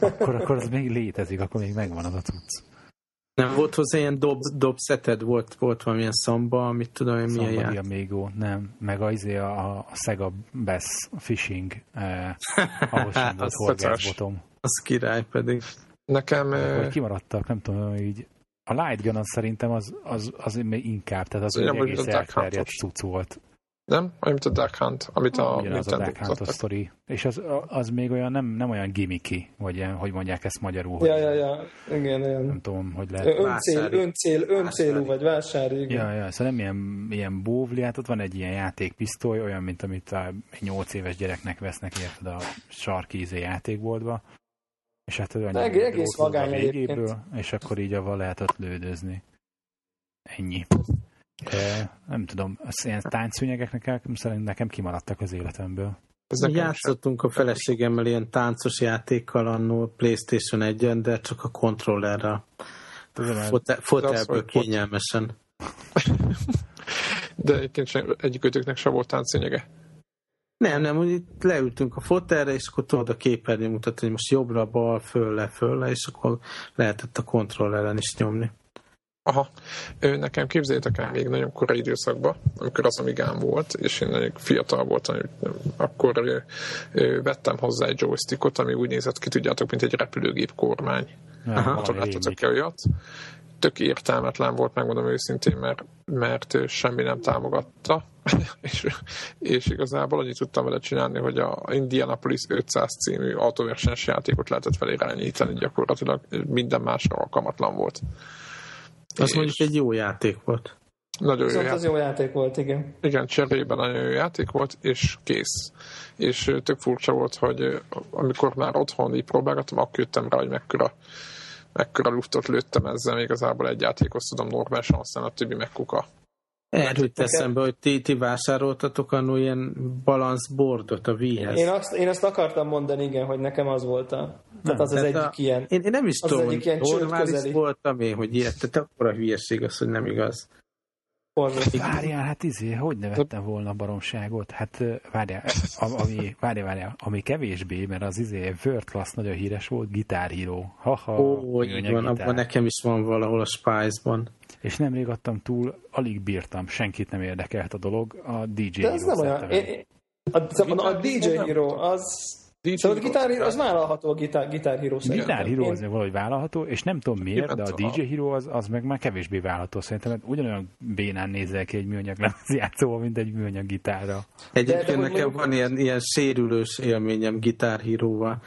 Akkor, akkor az még létezik, akkor még megvan az a cucc. Nem volt hozzá ilyen dob, dobszeted? Volt, volt valamilyen szamba, amit tudom én milyen jár. Amigo, nem. Meg az izé a, a Sega Bass Fishing, eh, ahol sem volt horgászbotom. Az király pedig. Nekem... Hogy kimaradtak, nem tudom, így a Light Gun az szerintem az, az, az még inkább, tehát az, az egy egész elterjedt cucc volt. Nem? Olyan, mint a Duck Hunt, amit a az a Duck Hunt a sztori. És az, az még olyan nem, nem olyan gimmicky, vagy ilyen, hogy mondják ezt magyarul. Ja, ja, ja. Igen, igen. Nem tudom, hogy lehet. Öncél, öncél, öncélú vagy vásári. Igen. Ja, ja, szóval nem ilyen, ilyen bóvli, hát ott van egy ilyen játékpisztoly, olyan, mint amit a 8 éves gyereknek vesznek, érted a sarki izé játékboltba. És hát olyan Eg- egész vagány egyébként. És akkor így avval lehetett lődözni. Ennyi. Nem tudom, az ilyen táncszűnyegek nekem, szerintem nekem kimaradtak az életemből. Ez Játszottunk a feleségemmel ilyen táncos játékkal annó Playstation 1 de csak a kontrollerrel. Fotelből kényelmesen. De egyébként sem, egyikőtöknek sem volt táncszűnyege. Nem, nem, úgy leültünk a fotelre, és akkor tudod a képernyő mutatni, hogy most jobbra, bal, föl, le, föl, le, és akkor lehetett a kontrolleren is nyomni. Aha, ő, nekem képzeljétek el még nagyon korai időszakban, amikor az Amigám volt, és én nagyon fiatal voltam, akkor ő, ő, vettem hozzá egy joystickot, ami úgy nézett ki, tudjátok, mint egy repülőgép kormány. Láttatok e olyat? Tök értelmetlen volt, megmondom őszintén, mert, mert semmi nem támogatta, és, és igazából annyit tudtam vele csinálni, hogy a Indianapolis 500 című autóversenys játékot lehetett felirányítani, gyakorlatilag minden másra alkalmatlan volt. Az és... mondjuk egy jó játék volt. Nagyon jó játék. az jó játék volt, igen. Igen, cserében nagyon jó játék volt, és kész. És tök furcsa volt, hogy amikor már otthon így próbálgattam, akkor jöttem rá, hogy mekkora, mekkora luftot lőttem ezzel, igazából egy játékhoz tudom normálisan, aztán a többi meg kuka. Erről eszembe, hogy ti, ti vásároltatok annó ilyen balanszbordot a Wii-hez. Én azt, én azt akartam mondani, igen, hogy nekem az volt a... Tehát az az egyik a, ilyen... Én, én nem is az tudom, hogy normális voltam én, hogy ilyet, tehát akkor a hülyeség az, hogy nem igaz. Várjál, hát izé, hogy nevettem volna baromságot? Hát várjál, ami, várjál, várjál, ami kevésbé, mert az izé World Class nagyon híres volt, Guitar Hero. Ha-ha, Ó, így van, abban nekem is van valahol a Spice-ban. És nemrég adtam túl, alig bírtam, senkit nem érdekelt a dolog, a DJ De ez nem olyan, én, a, a, a DJ Hero az DJ szóval a Guitar Hero az vállalható a Guitar, Guitar Hero szerintem. Guitar Hero az valahogy vállalható, és nem tudom miért, de a DJ Hero az, az meg már kevésbé vállalható szerintem, mert ugyanolyan bénán nézel ki egy műanyag játszóval, mint egy műanyag gitárra. Egyébként nekem van ilyen, ilyen sérülős élményem Guitar Hero-val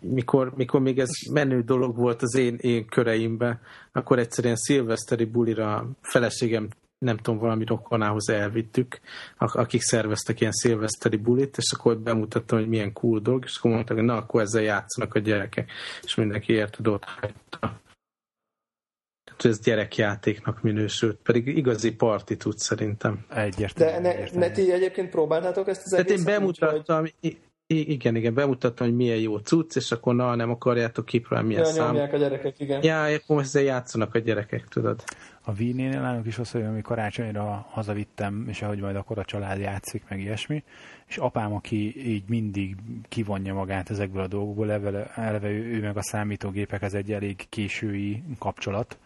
mikor, mikor még ez menő dolog volt az én, én köreimben, akkor egyszerűen szilveszteri bulira feleségem nem tudom, valami rokonához elvittük, akik szerveztek ilyen szilveszteri bulit, és akkor bemutattam, hogy milyen cool dolog, és akkor mondták, hogy na, akkor ezzel játszanak a gyerekek, és mindenki érted ott hagyta. Tehát ez gyerekjátéknak minősült, pedig igazi parti tud szerintem. Egyértelmű. De ne, ne ti egyébként próbáltátok ezt az Tehát én bemutattam, hogy... Igen, igen, bemutattam, hogy milyen jó cucc, és akkor na, nem akarjátok kipróbálni, milyen ja, szám. a gyerekek, igen. Ja, akkor ezzel játszanak a gyerekek, tudod. A Wii-nél nálunk is az, hogy amikor karácsonyra hazavittem, és ahogy majd akkor a család játszik, meg ilyesmi, és apám, aki így mindig kivonja magát ezekből a dolgokból, eleve, eleve ő, ő meg a számítógépek, ez egy elég késői kapcsolat,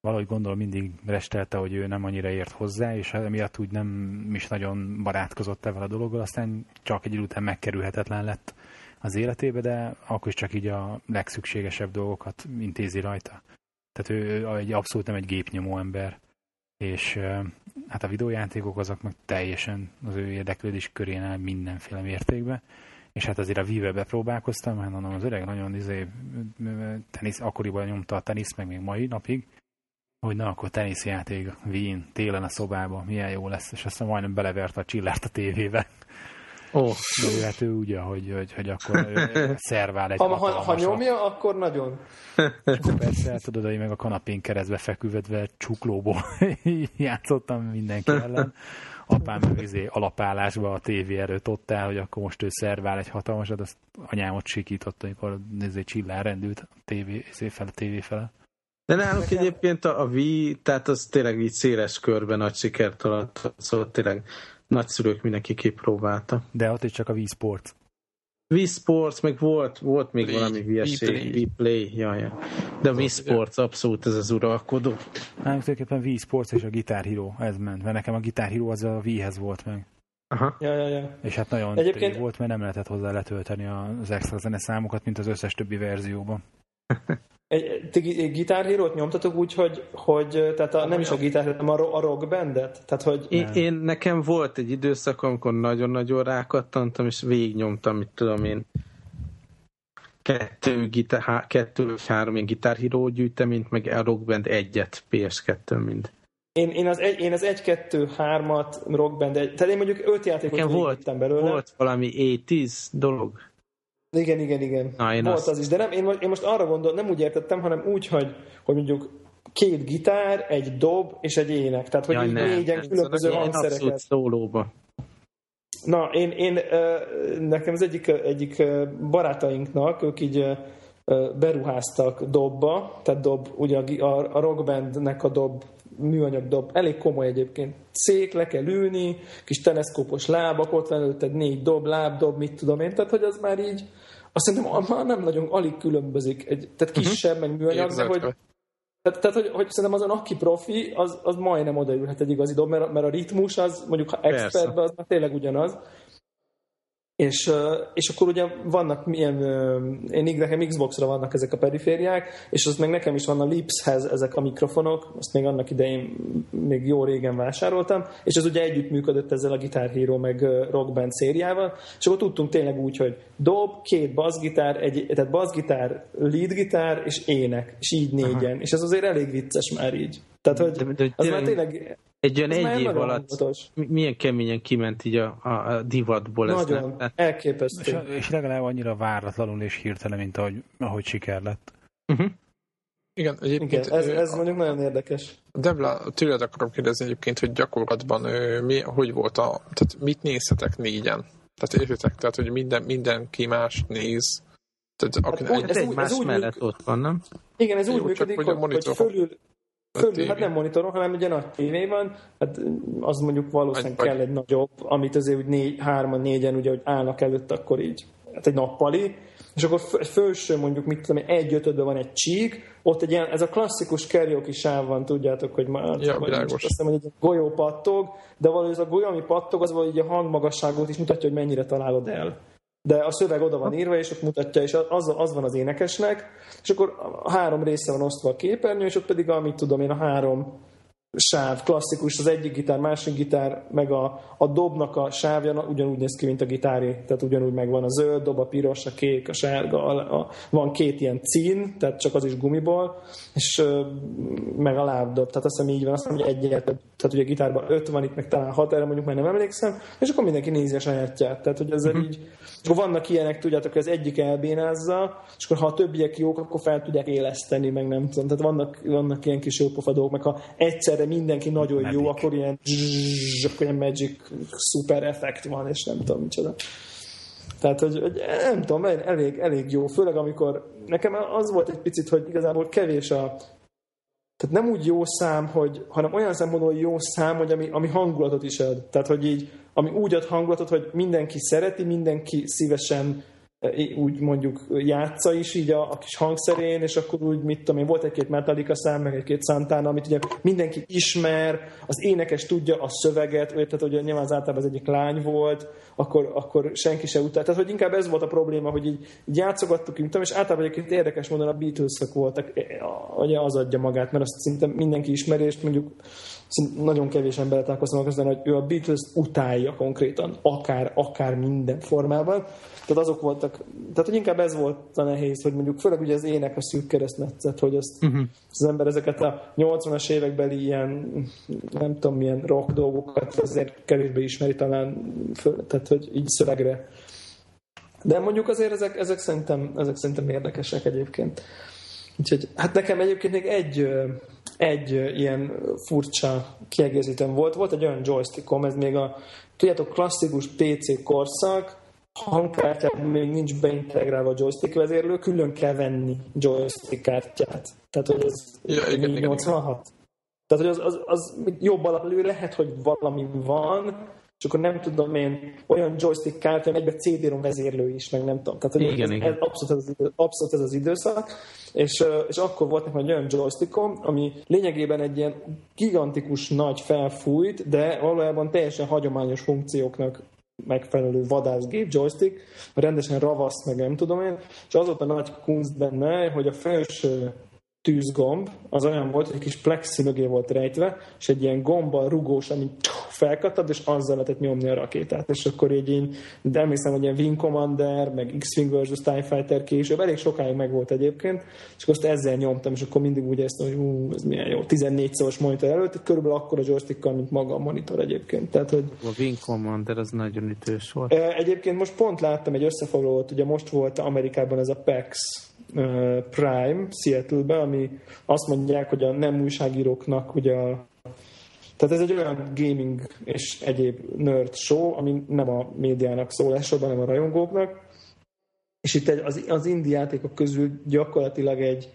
valahogy gondolom mindig restelte, hogy ő nem annyira ért hozzá, és emiatt úgy nem is nagyon barátkozott ezzel a dologgal, aztán csak egy idő után megkerülhetetlen lett az életébe, de akkor is csak így a legszükségesebb dolgokat intézi rajta. Tehát ő egy abszolút nem egy gépnyomó ember, és hát a videójátékok azok meg teljesen az ő érdeklődés körén áll mindenféle mértékben, és hát azért a Vive bepróbálkoztam, hát mondom, az öreg nagyon izé, tenisz, akkoriban nyomta a tenisz, meg még mai napig, hogy na, akkor teniszjáték, Wien, télen a szobában, milyen jó lesz, és aztán majdnem belevert a csillárt a tévébe. Ó, De ő, hát ő úgy, hogy, hogy, hogy akkor szervál egy Ha, ha, ha nyomja, akkor nagyon. És akkor persze, hát tudod, hogy meg a kanapén keresztbe feküvedve csuklóból játszottam mindenki ellen. Apám izé alapállásba a tévé előtt ott áll, hogy akkor most ő szervál egy hatalmasat, azt anyám ott sikított, amikor nézzé csillár rendült a tévé, izé fel a tévé fele. De nálunk egyébként a, a Wii, tehát az tényleg így széles körben nagy sikert alatt, szóval tényleg nagyszülők mindenki kipróbálta. De ott is csak a Wii Sports. Wii Sports, meg volt, volt még Play. valami hülyeség, Wii Play. Wii Play, jaj, jaj. De a Wii Sports abszolút ez az uralkodó. Nálunk tulajdonképpen Wii Sports és a Guitar Hero, ez ment. Mert nekem a Guitar Hero az a Wii-hez volt meg. Aha. Ja, ja, ja. És hát nagyon Egyébként- Egyébként... volt, mert nem lehetett hozzá letölteni az extra zene számokat, mint az összes többi verzióban. Egy, ti gi- gitárhírót nyomtatok úgy, hogy, hogy tehát a, nem is a gitár, hanem a, a rock bandet? Tehát, hogy Én, én, nekem volt egy időszak, amikor nagyon-nagyon rákattantam, és végignyomtam, mit tudom én, kettő, gitár, há- kettő vagy három ilyen gitárhíró gyűjteményt, meg a Rock Band egyet, PS2 mind. én, én az, egy, én az 1, 2, 3-at rock band, egy, tehát én mondjuk öt játékot Nekem volt, belőle. volt valami 80s dolog. Igen, igen, igen. Na, én Volt azt- az is, de nem, én, most- én most arra gondol, nem úgy értettem, hanem úgy, hogy, hogy mondjuk két gitár, egy dob és egy ének. Tehát, hogy Jaj, így nem, négyen nem. különböző hangszereket. szólóba. Na, én, én nekem az egyik, egyik barátainknak, ők így beruháztak dobba, tehát dob, ugye a, a, rockbandnek a dob, műanyag dob, elég komoly egyébként. Szék, le kell ülni, kis teleszkópos lábak, ott van előtted négy dob, lábdob, mit tudom én, tehát hogy az már így, azt szerintem már nem nagyon alig különbözik, egy, tehát kisebb, meg műanyag, de hogy, tehát, tehát hogy, hogy szerintem azon, aki profi, az, az majdnem odaülhet egy igazi dob, mert, mert a ritmus az mondjuk ha expertben az már tényleg ugyanaz. És, és akkor ugye vannak milyen, ö, én nekem Xbox-ra vannak ezek a perifériák, és az meg nekem is van a Lipshez ezek a mikrofonok, azt még annak idején még jó régen vásároltam, és az ugye együtt működött ezzel a Guitar Hero meg Rock Band szériával, és akkor tudtunk tényleg úgy, hogy dob, két bassgitár, egy, tehát bassgitár, leadgitár és ének, és így négyen, Aha. és ez azért elég vicces már így. Tehát, hogy De- de az tényleg- már tényleg Egy olyan Ez egy év alatt hangulatos. mi- milyen keményen kiment így a, a, a divatból ez. nagyon nem? Tehát- És, elképesztő. és legalább annyira váratlanul és hirtelen, mint ahogy, ahogy siker lett. Uh-huh. Igen, egyébként Igen, ez, ez mondjuk nagyon érdekes. Debla, tőled akarom kérdezni egyébként, hogy gyakorlatban ö, mi, hogy volt a, tehát mit nézhetek négyen? Tehát értitek, tehát hogy minden, mindenki más néz. Tehát Hát úgy- egy, ez Ez úgy- egymás ez úgy mellett ott van, nem? Igen, ez Jó, úgy működik, hogy hogy, a hogy monitor- fölül, tévé. hát nem monitoron, hanem ugye nagy tévé van, hát az mondjuk valószínűleg Vagy- kell egy nagyobb, amit azért úgy négy, hárman, négyen, ugye, hogy állnak előtt, akkor így, hát egy nappali, és akkor fö- felső mondjuk, mit tudom egy ötödben van egy csík, ott egy ilyen, ez a klasszikus karaoke sáv van, tudjátok, hogy már Ja, vagy világos. azt hiszem, hogy egy golyó pattog, de valahogy ez a golyó, ami pattog, az valahogy a hangmagasságot is mutatja, hogy mennyire találod el. De a szöveg oda van írva, és ott mutatja, és az, az van az énekesnek, és akkor a három része van osztva a képernyő, és ott pedig, amit tudom én, a három sáv, klasszikus, az egyik gitár, másik gitár, meg a, a dobnak a sávja ugyanúgy néz ki, mint a gitári, tehát ugyanúgy megvan a zöld dob, a piros, a kék, a sárga, a, a, van két ilyen cín, tehát csak az is gumiból, és ö, meg a lábdob, tehát azt hiszem így van, azt hiszem, hogy egyet, tehát ugye a gitárban öt van, itt meg talán hat, erre mondjuk már nem emlékszem, és akkor mindenki nézi a sajátját, tehát hogy ezzel így, és akkor vannak ilyenek, tudjátok, az egyik elbénázza, és akkor ha a többiek jók, akkor fel tudják éleszteni, meg nem tudom, tehát vannak, vannak ilyen kis jópofa dolgok, meg ha egyszerre mindenki nagyon jó, Magic. akkor ilyen zzzz, akkor ilyen magic szuper effekt van, és nem tudom micsoda. Tehát, hogy, hogy nem tudom, elég, elég jó, főleg amikor nekem az volt egy picit, hogy igazából kevés a tehát nem úgy jó szám, hogy, hanem olyan szempontból jó szám, hogy ami, ami hangulatot is ad. Tehát, hogy így, ami úgy ad hangulatot, hogy mindenki szereti, mindenki szívesen úgy mondjuk játsza is így a, a kis hangszerén, és akkor úgy, mit tudom én, volt egy-két Metallica szám, meg egy-két Santana, amit ugye mindenki ismer, az énekes tudja a szöveget, vagy tehát hogy nyilván az általában az egyik lány volt, akkor, akkor senki se utál. Tehát, hogy inkább ez volt a probléma, hogy így, így játszogattuk, tudom, és általában egyébként érdekes módon a beatles voltak, e, ugye az adja magát, mert azt szinte mindenki ismeri, és mondjuk szinte nagyon kevés embert találkoztam aztán, hogy ő a Beatles utálja konkrétan, akár, akár minden formában. Tehát azok voltak tehát hogy inkább ez volt a nehéz, hogy mondjuk főleg ugye az ének a szűk keresztmetszet, hogy azt uh-huh. az ember ezeket a 80-as évekbeli ilyen, nem tudom milyen rock dolgokat azért kevésbé ismeri talán, föl, tehát hogy így szövegre. De mondjuk azért ezek, ezek, szerintem, ezek szerintem érdekesek egyébként. Úgyhogy, hát nekem egyébként még egy, egy ilyen furcsa kiegészítőm volt. Volt egy olyan joystickom, ez még a, tudjátok, klasszikus PC korszak, hangkártyában még nincs beintegrálva a joystick vezérlő, külön kell venni joystick kártyát. Tehát, hogy ez ja, igen, 86. Igen. Tehát, hogy az, az, az jobb alapelő lehet, hogy valami van, és akkor nem tudom én, olyan joystick kártya, egybe CD-rom vezérlő is, meg nem tudom. Tehát, hogy igen, ez, igen. Ez abszolút, ez az, abszolút ez az időszak, és, és akkor volt nekem egy olyan joystickom, ami lényegében egy ilyen gigantikus nagy felfújt, de valójában teljesen hagyományos funkcióknak megfelelő vadászgép, joystick, rendesen ravaszt, meg nem tudom én, és az volt a nagy kunst benne, hogy a felső tűzgomb az olyan volt, hogy egy kis plexi mögé volt rejtve, és egy ilyen gombbal rugós, ami felkattad, és azzal lehetett nyomni a rakétát. És akkor így én, de emlékszem, hogy ilyen Wing Commander, meg X-Wing vs. TIE Fighter később, elég sokáig meg volt egyébként, és akkor azt ezzel nyomtam, és akkor mindig úgy ezt, hogy hú, ez milyen jó, 14 szoros monitor előtt, körülbelül akkor a joystickkal, mint maga a monitor egyébként. Tehát, hogy... A Wing Commander az nagyon ütős volt. Egyébként most pont láttam egy összefoglalót, ugye most volt Amerikában ez a PAX Prime Seattle-be, ami azt mondják, hogy a nem újságíróknak ugye a tehát ez egy olyan gaming és egyéb nerd show, ami nem a médiának szól elsősorban, hanem a rajongóknak. És itt az, az indie közül gyakorlatilag egy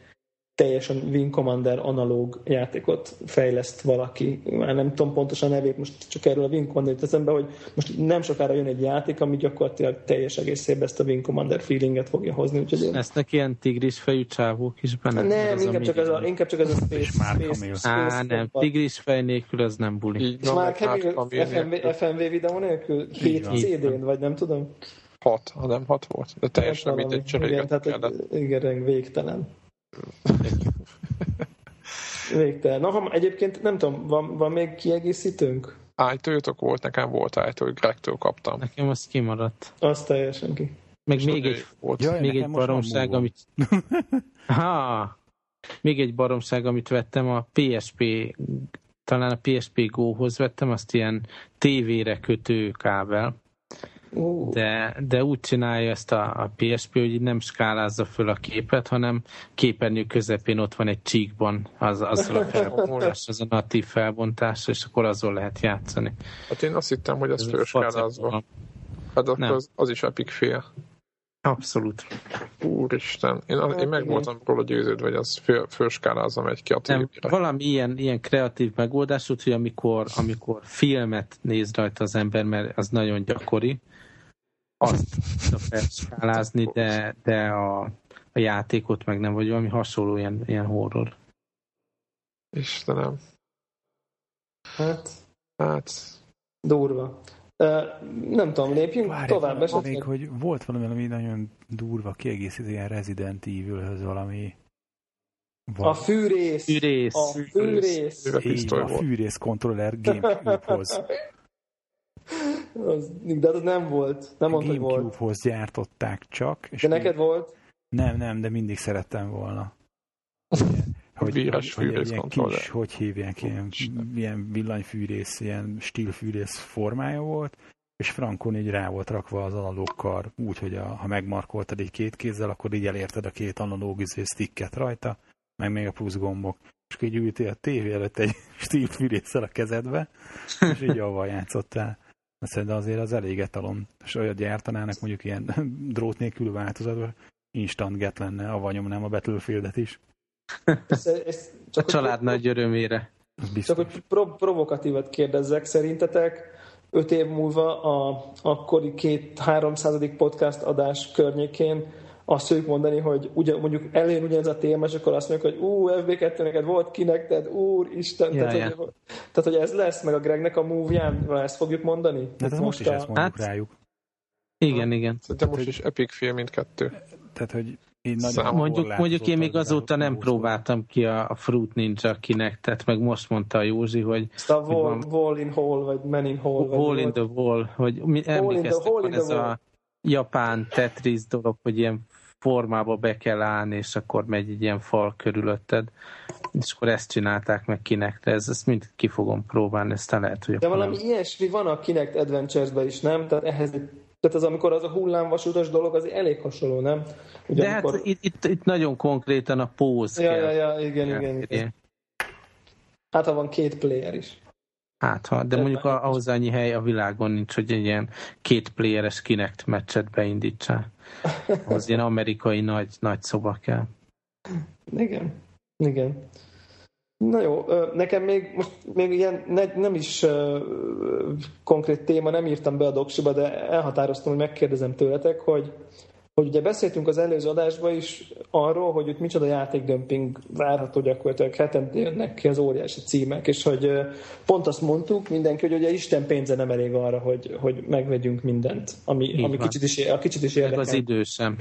teljesen Wing Commander analóg játékot fejleszt valaki. Már nem tudom pontosan a nevét, most csak erről a Wing Commander eszembe, hogy most nem sokára jön egy játék, ami gyakorlatilag teljes egészében ezt a Wing Commander feelinget fogja hozni. Úgyhogy én... Lesznek ilyen tigris fejű csávók is benne? Nem, inkább csak, ez a, inkább csak ez a Space, space, space Á, nem, tigris fej nélkül az nem buli. És már FMV, FMV videó nélkül? 7 CD-n, vagy nem tudom? 6, ha nem 6 volt. De teljesen mindegy cseréget igen, igen, végtelen. Végtelen. Na, ha egyébként nem tudom, van, van még kiegészítőnk? Ájtójutok volt, nekem volt hogy Gregtől kaptam. Nekem az kimaradt. Az teljesen ki. Meg És még egy, volt. Jaj, még egy baromság, amit... ha, még egy baromság, amit vettem, a PSP, talán a PSP Go-hoz vettem, azt ilyen tévére kötő kábel de, de úgy csinálja ezt a, a PSP, hogy nem skálázza föl a képet, hanem képernyő közepén ott van egy csíkban az, azzal a felbontás, az a natív felbontás, és akkor azon lehet játszani. Hát én azt hittem, hogy ez, ez fölskálázva. Hát akkor az, az is epic fél. Abszolút. Úristen, én, én meg voltam róla győződve, hogy az föl, fölskálázza megy ki a tévére. Nem, valami ilyen, ilyen kreatív megoldás, úgyhogy amikor, amikor filmet néz rajta az ember, mert az nagyon gyakori, azt felskálázni, de, de a, a játékot meg nem, vagy valami hasonló ilyen, ilyen horror. Istenem. Hát, hát. Durva. Uh, nem tudom, lépjünk Várj, tovább. Esetleg... Még, hogy volt valami, ami nagyon durva kiegészítő, ilyen Resident Evil-höz valami van. A fűrész. Fűrész. A fűrész. fűrész. a fűrész kontroller Gamecube-hoz. Az, de az nem volt. Nem mondta, hogy volt. hoz gyártották csak. És de neked volt? Nem, nem, de mindig szerettem volna. hogy, Víres hogy egy ilyen kis, hogy hívják, ilyen, ilyen villanyfűrész, ilyen stílfűrész formája volt, és frankon így rá volt rakva az analóg kar, úgy, hogy a, ha megmarkoltad egy két kézzel, akkor így elérted a két analóg izé sticket rajta, meg még a plusz gombok. És így ültél a tévé előtt egy stílfűrészsel a kezedbe, és így avval játszottál. Szerintem azért az elég etalon. És olyat gyártanának mondjuk ilyen drót nélkül változatban, instant get lenne, avval nyomnám a Battlefieldet is. Ez, ez csak a család hogy, nagy örömére. Csak hogy prov- provokatívat kérdezzek, szerintetek öt év múlva a akkori két 300. podcast adás környékén azt fogjuk mondani, hogy ugyan, mondjuk elén ugyanez a téma, és akkor azt mondjuk, hogy ú, FB2 neked volt kinek, tehát úr, Isten, ja, tehát, ja. Hogy, tehát, hogy ez lesz, meg a Gregnek a move-ján, ezt fogjuk mondani? Hát most, most is ezt mondjuk hát, rájuk. Igen, igen. Szerintem most is epic film mindkettő. Tehát, hogy én nagyon mondjuk, mondjuk én még azóta nem próbáltam ki a, a Fruit Ninja kinek, tehát meg most mondta a Józsi, hogy... Ezt a wall, wall in Hall, vagy Man in Hall. Wall in the Wall, hogy mi, wall in the, wall in the ez a japán Tetris dolog, hogy ilyen formába be kell állni, és akkor megy egy ilyen fal körülötted. És akkor ezt csinálták meg kinek, de ez, ezt mind ki fogom próbálni, ezt lehet, hogy... De valami nem. ilyesmi van a Kinect adventures is, nem? Tehát ehhez tehát az, amikor az a hullámvasutas dolog, az elég hasonló, nem? Ugye, De amikor... hát itt, itt, itt nagyon konkrétan a póz ja, kell. Ja, ja, igen, igen, igen. Hát ha van két player is. Hát ha, de mondjuk ahhoz annyi hely a világon nincs, hogy egy ilyen két playeres Kinect meccset beindítsál. Az ilyen amerikai nagy, nagy szoba kell. Igen, igen. Na jó, nekem még most még ilyen ne, nem is uh, konkrét téma, nem írtam be a doksiba, de elhatároztam, hogy megkérdezem tőletek, hogy hogy ugye beszéltünk az előző adásban is arról, hogy itt micsoda játékdömping várható gyakorlatilag hetente jönnek ki az óriási címek, és hogy pont azt mondtuk mindenki, hogy ugye Isten pénze nem elég arra, hogy, hogy megvegyünk mindent, ami, ami kicsit is, a kicsit is érdekel. Az idő sem.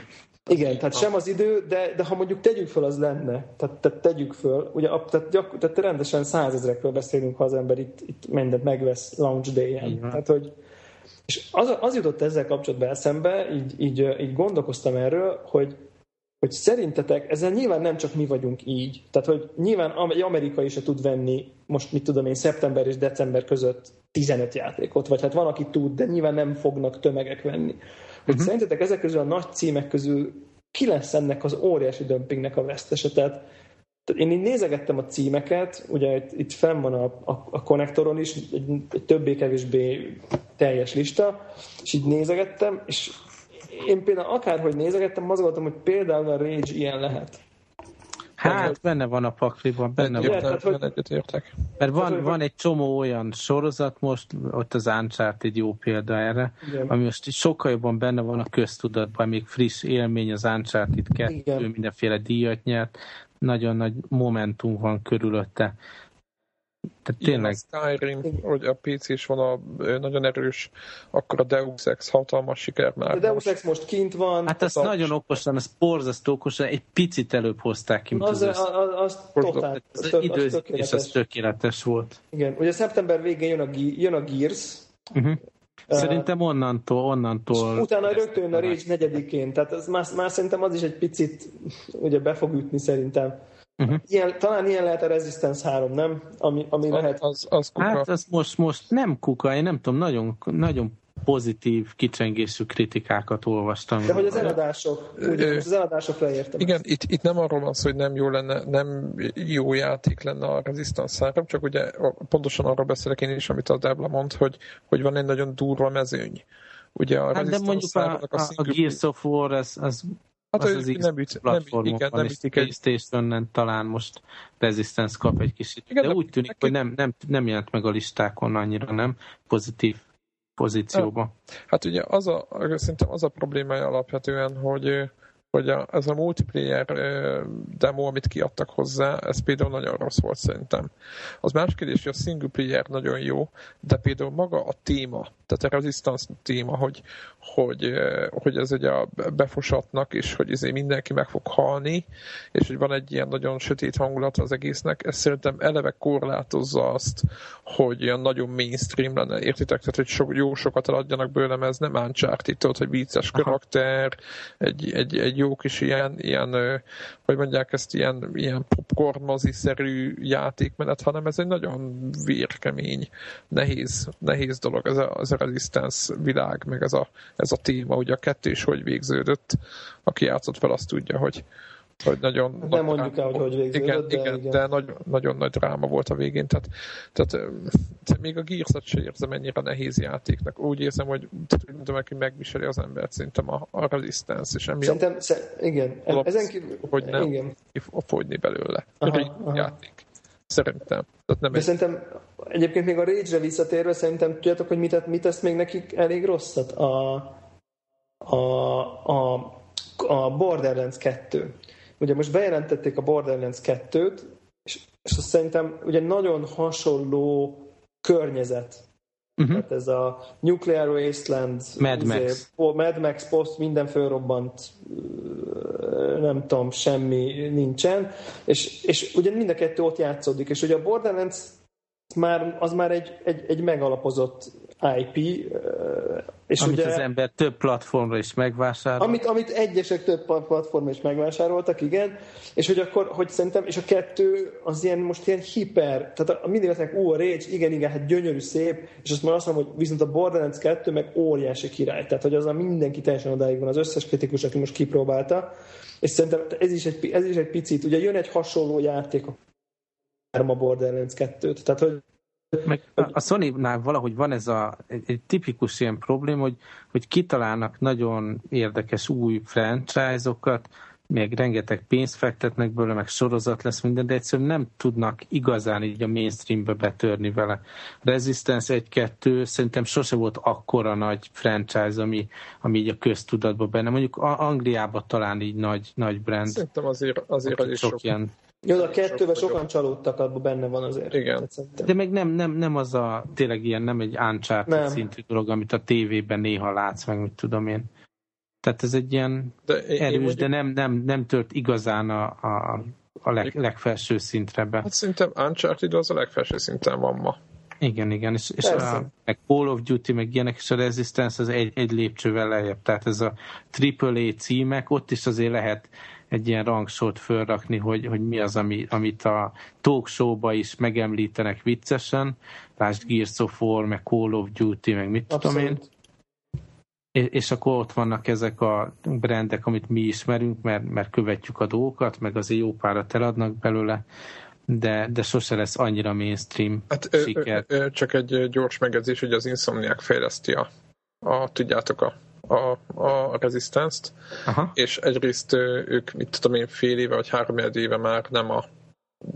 Igen, tehát sem az idő, de, de ha mondjuk tegyük föl, az lenne. Tehát, tehát tegyük föl. Ugye, tehát, gyak, tehát rendesen százezrekről beszélünk, ha az ember itt, itt mindent megvesz launch day-en. Tehát, hogy, és az, az jutott ezzel kapcsolatban eszembe, így, így, így gondolkoztam erről, hogy, hogy szerintetek, ezzel nyilván nem csak mi vagyunk így, tehát hogy nyilván egy amerikai is tud venni, most mit tudom én, szeptember és december között 15 játékot, vagy hát van, aki tud, de nyilván nem fognak tömegek venni. Hogy uh-huh. szerintetek ezek közül a nagy címek közül ki lesz ennek az óriási dömpingnek a vesztese? Tehát én így nézegettem a címeket, ugye itt, fenn van a, a, a konnektoron is egy, egy többé-kevésbé teljes lista, és így nézegettem, és én például akárhogy nézegettem, az voltam, hogy például a Rage ilyen lehet. Hát benne van a pakliban, benne van. Értek, hogy... Egyetértek. Mert van, van egy csomó olyan sorozat most, ott az Uncharted jó példa erre, Igen. ami most sokkal jobban benne van a köztudatban, még friss élmény az Uncharted 2, Igen. mindenféle díjat nyert, nagyon nagy momentum van körülötte. Tehát tényleg... Igen, a Skyrim, hogy a PC is van a nagyon erős, akkor a Deus Ex hatalmas siker már. A Deus Ex most kint van. Hát ez a... nagyon okosan, ez borzasztó okosan, egy picit előbb hozták ki, mint az, az, az, az, totál, az, az, időzítés tökéletes. az tökéletes volt. Igen, ugye szeptember végén jön a, jön a Gears, uh-huh. Szerintem onnantól, onnantól... És utána rögtön a Rage negyedikén, tehát az már, már szerintem az is egy picit ugye be fog ütni szerintem. Uh-huh. Ilyen, talán ilyen lehet a Resistance 3, nem? Ami, ami az, lehet... Az, az kuka. Hát az most, most nem kuka, én nem tudom, nagyon, nagyon pozitív, kicsengésű kritikákat olvastam. De hogy az eladások, úgy, az eladásokra értem. Igen, itt, itt nem arról van szó, hogy nem jó lenne, nem jó játék lenne a Resistance 3, csak ugye pontosan arról beszélek én is, amit a Debla mond, hogy, hogy van egy nagyon durva mezőny. Ugye a hát de mondjuk a, a, a, a Gears of War, az, az Hát, az, az X nem üt, platformon nem, igen, nem és playstation talán most Resistance kap egy kicsit. Igen, de úgy tűnik, neki... hogy nem, nem, nem jelent meg a listákon annyira, nem pozitív pozícióba. Hát ugye az a, szerintem az a problémája alapvetően, hogy hogy a, ez a multiplayer demo, amit kiadtak hozzá, ez például nagyon rossz volt szerintem. Az más kérdés, hogy a single player nagyon jó, de például maga a téma, tehát a Resistance téma, hogy, hogy, hogy ez ugye a befosatnak, és hogy ezért mindenki meg fog halni, és hogy van egy ilyen nagyon sötét hangulat az egésznek, ez szerintem eleve korlátozza azt, hogy ilyen nagyon mainstream lenne, értitek? Tehát, hogy so, jó sokat eladjanak belőlem, ez nem Uncharted, hogy vicces karakter, egy, egy, egy jó kis ilyen, ilyen hogy mondják ezt, ilyen, ilyen popcorn mozi-szerű játékmenet, hanem ez egy nagyon vérkemény, nehéz, nehéz dolog ez a, ez a Resistance világ, meg ez a, ez a téma, ugye a kettős hogy végződött, aki játszott fel, azt tudja, hogy, hogy nagyon... Nem nagy mondjuk el, hogy hogy végződött, igen, de, igen, igen. de nagy, nagyon nagy dráma volt a végén, tehát, tehát, még a Gears-et sem érzem ennyire nehéz játéknak. Úgy érzem, hogy tudom, aki megviseli az embert, szerintem a, a Resistance, és emiatt Szerintem, sze, igen, ezen kívül, hogy nem igen. fogyni belőle. Aha, aha. játék. Szerintem. Tehát nem De egy... szerintem egyébként még a Rage-re visszatérve, szerintem tudjátok, hogy mit, mit tesz még nekik elég rosszat? A, a, a, a Borderlands 2. Ugye most bejelentették a Borderlands 2-t, és, és azt szerintem ugye nagyon hasonló környezet. Uh-huh. Tehát ez a Nuclear Wasteland, Mad Max, izé, Mad Max post, minden fölrobbant, nem tudom, semmi nincsen, és, és ugye mind a kettő ott játszódik, és ugye a Borderlands már, az már egy, egy, egy megalapozott IP, és amit ugye, az ember több platformra is megvásárol. Amit, amit egyesek több platformra is megvásároltak, igen, és hogy akkor, hogy szerintem, és a kettő az ilyen most ilyen hiper, tehát mindig azt mondják, ó, a Rage, igen, igen, hát gyönyörű, szép, és azt már azt mondom, hogy viszont a Borderlands 2 meg óriási király, tehát hogy az a mindenki teljesen odáig van, az összes kritikus, aki most kipróbálta, és szerintem ez is egy, ez is egy picit, ugye jön egy hasonló játék a Borderlands 2-t, tehát hogy meg a Sony-nál valahogy van ez a, egy, egy tipikus ilyen problém, hogy, hogy kitalálnak nagyon érdekes új franchise-okat, még rengeteg pénzt fektetnek belőle, meg sorozat lesz minden, de egyszerűen nem tudnak igazán így a mainstreambe betörni vele. Resistance 1-2 szerintem sose volt akkora nagy franchise, ami, ami így a köztudatban benne. Mondjuk Angliában talán így nagy, nagy brand. Szerintem azért, azért az is sok, sok ilyen jó, a kettőben sokan csalódtak, abban benne van azért. Igen. De még nem, nem, nem az a, tényleg ilyen, nem egy Uncharted nem. szintű dolog, amit a tévében néha látsz, meg mit tudom én. Tehát ez egy ilyen de én, erős, én mondjuk... de nem, nem, nem tört igazán a, a, a leg, legfelső szintre be. Hát szerintem Uncharted az a legfelső szinten van ma. Igen, igen, és, és a, meg Call of Duty, meg ilyenek, és a Resistance az egy, egy lépcsővel lejjebb. Tehát ez a AAA címek, ott is azért lehet egy ilyen rangsort fölrakni, hogy, hogy mi az, ami, amit a talk show-ba is megemlítenek viccesen, lásd Gears of War, meg Call of Duty, meg mit Abszolút. tudom én. És, és akkor ott vannak ezek a brendek, amit mi ismerünk, mert, mert követjük a dolgokat, meg azért jó párat eladnak belőle, de, de sose lesz annyira mainstream hát, siker. Ö, ö, csak egy gyors megjegyzés, hogy az Insomniac fejleszti a, a tudjátok, a a, a Aha. és egyrészt ők, mit tudom én, fél éve vagy három éve már nem a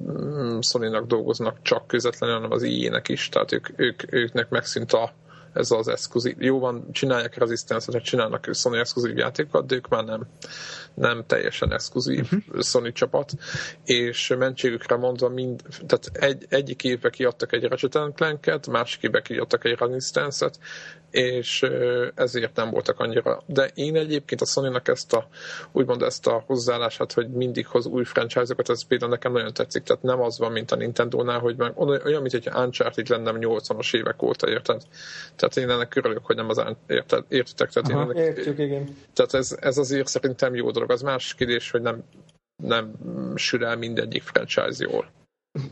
mm, sony dolgoznak csak közvetlenül, hanem az IE-nek is, tehát ők, ők, őknek megszűnt a ez az exkluzív. Jó van, csinálják Resistance-et, csinálnak Sony exkluzív játékokat, de ők már nem, nem teljesen exkluzív uh-huh. Sony csapat, és mentségükre mondva mind, tehát egy, egyik évben kiadtak egy Ratchet Clank-et, másik évben kiadtak egy Resistance-et, és ezért nem voltak annyira. De én egyébként a sony ezt a, úgymond ezt a hozzáállását, hogy mindig hoz új franchise-okat, ez például nekem nagyon tetszik. Tehát nem az van, mint a Nintendo-nál, hogy meg olyan, mint hogy Uncharted lenne 80-as évek óta, érted? Tehát én ennek örülök, hogy nem az érted, értitek? Tehát, Aha, én ennek, értjük, igen. Tehát ez, ez azért szerintem jó dolog. Az más kérdés, hogy nem, nem sül el mindegyik franchise jól.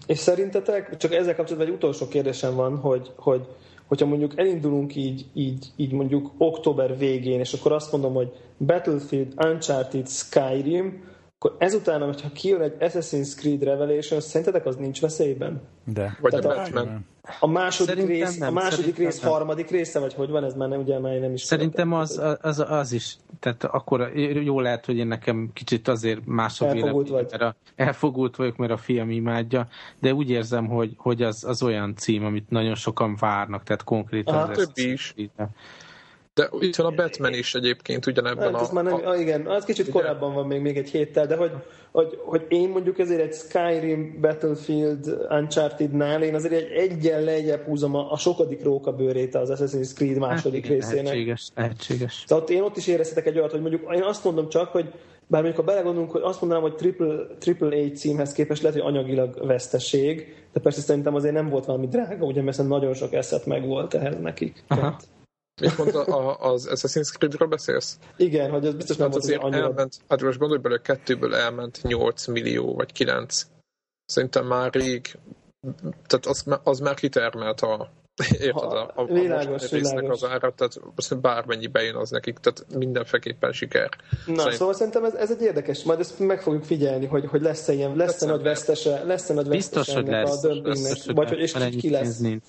És szerintetek, csak ezzel kapcsolatban egy utolsó kérdésem van, hogy, hogy hogyha mondjuk elindulunk így, így, így mondjuk október végén, és akkor azt mondom, hogy Battlefield, Uncharted, Skyrim, akkor ezután, hogyha kijön egy Assassin's Creed Revelation, szerintetek az nincs veszélyben? De. Vagy Tehát a Batman. A második Szerintem rész, nem. a második rész nem. harmadik része, vagy hogy van, ez már nem, ugye már nem is Szerintem az, az, az, is, tehát akkor jó lehet, hogy én nekem kicsit azért más a elfogult vélemény, mert a, elfogult vagyok, mert a fiam imádja, de úgy érzem, hogy, hogy az, az olyan cím, amit nagyon sokan várnak, tehát konkrétan. Ah, többi is. De itt van a Batman is egyébként ugyanebben hát, a... Már nem, a... Igen, az kicsit ugye? korábban van még, még egy héttel, de hogy, hogy, hogy én mondjuk ezért egy Skyrim, Battlefield, Uncharted-nál én azért egy egyen lejjebb húzom a, a sokadik róka bőrét az Assassin's Creed második hát, részének. Lehetséges, lehetséges. Tehát én ott is érezhetek egy olyat, hogy mondjuk én azt mondom csak, hogy bár mondjuk ha belegondolunk, hogy azt mondanám, hogy triple, triple A címhez képest lehet, hogy anyagilag veszteség, de persze szerintem azért nem volt valami drága, ugye, mert nagyon sok eszet meg volt ehhez nekik. Aha. Tehát, Mit mondta, az Assassin's Creed-ről beszélsz? Igen, hogy ez biztos nem hát volt annyira... Elment, hát most gondolj bele, kettőből elment 8 millió, vagy 9. Szerintem már rég, tehát az, az már kitermelt a, érted, a, a, világos, a résznek az ára, tehát most bármennyi bejön az nekik, tehát mindenféleképpen siker. Na, Szerint... szóval szerintem ez, ez egy érdekes, majd ezt meg fogjuk figyelni, hogy, hogy lesz-e ilyen, lesz-e nagy vesztese, lesz-e nagy vesztese Biztos, ennek lesz, a dömpingnek, vagy hogy és ki lesz. Nincs.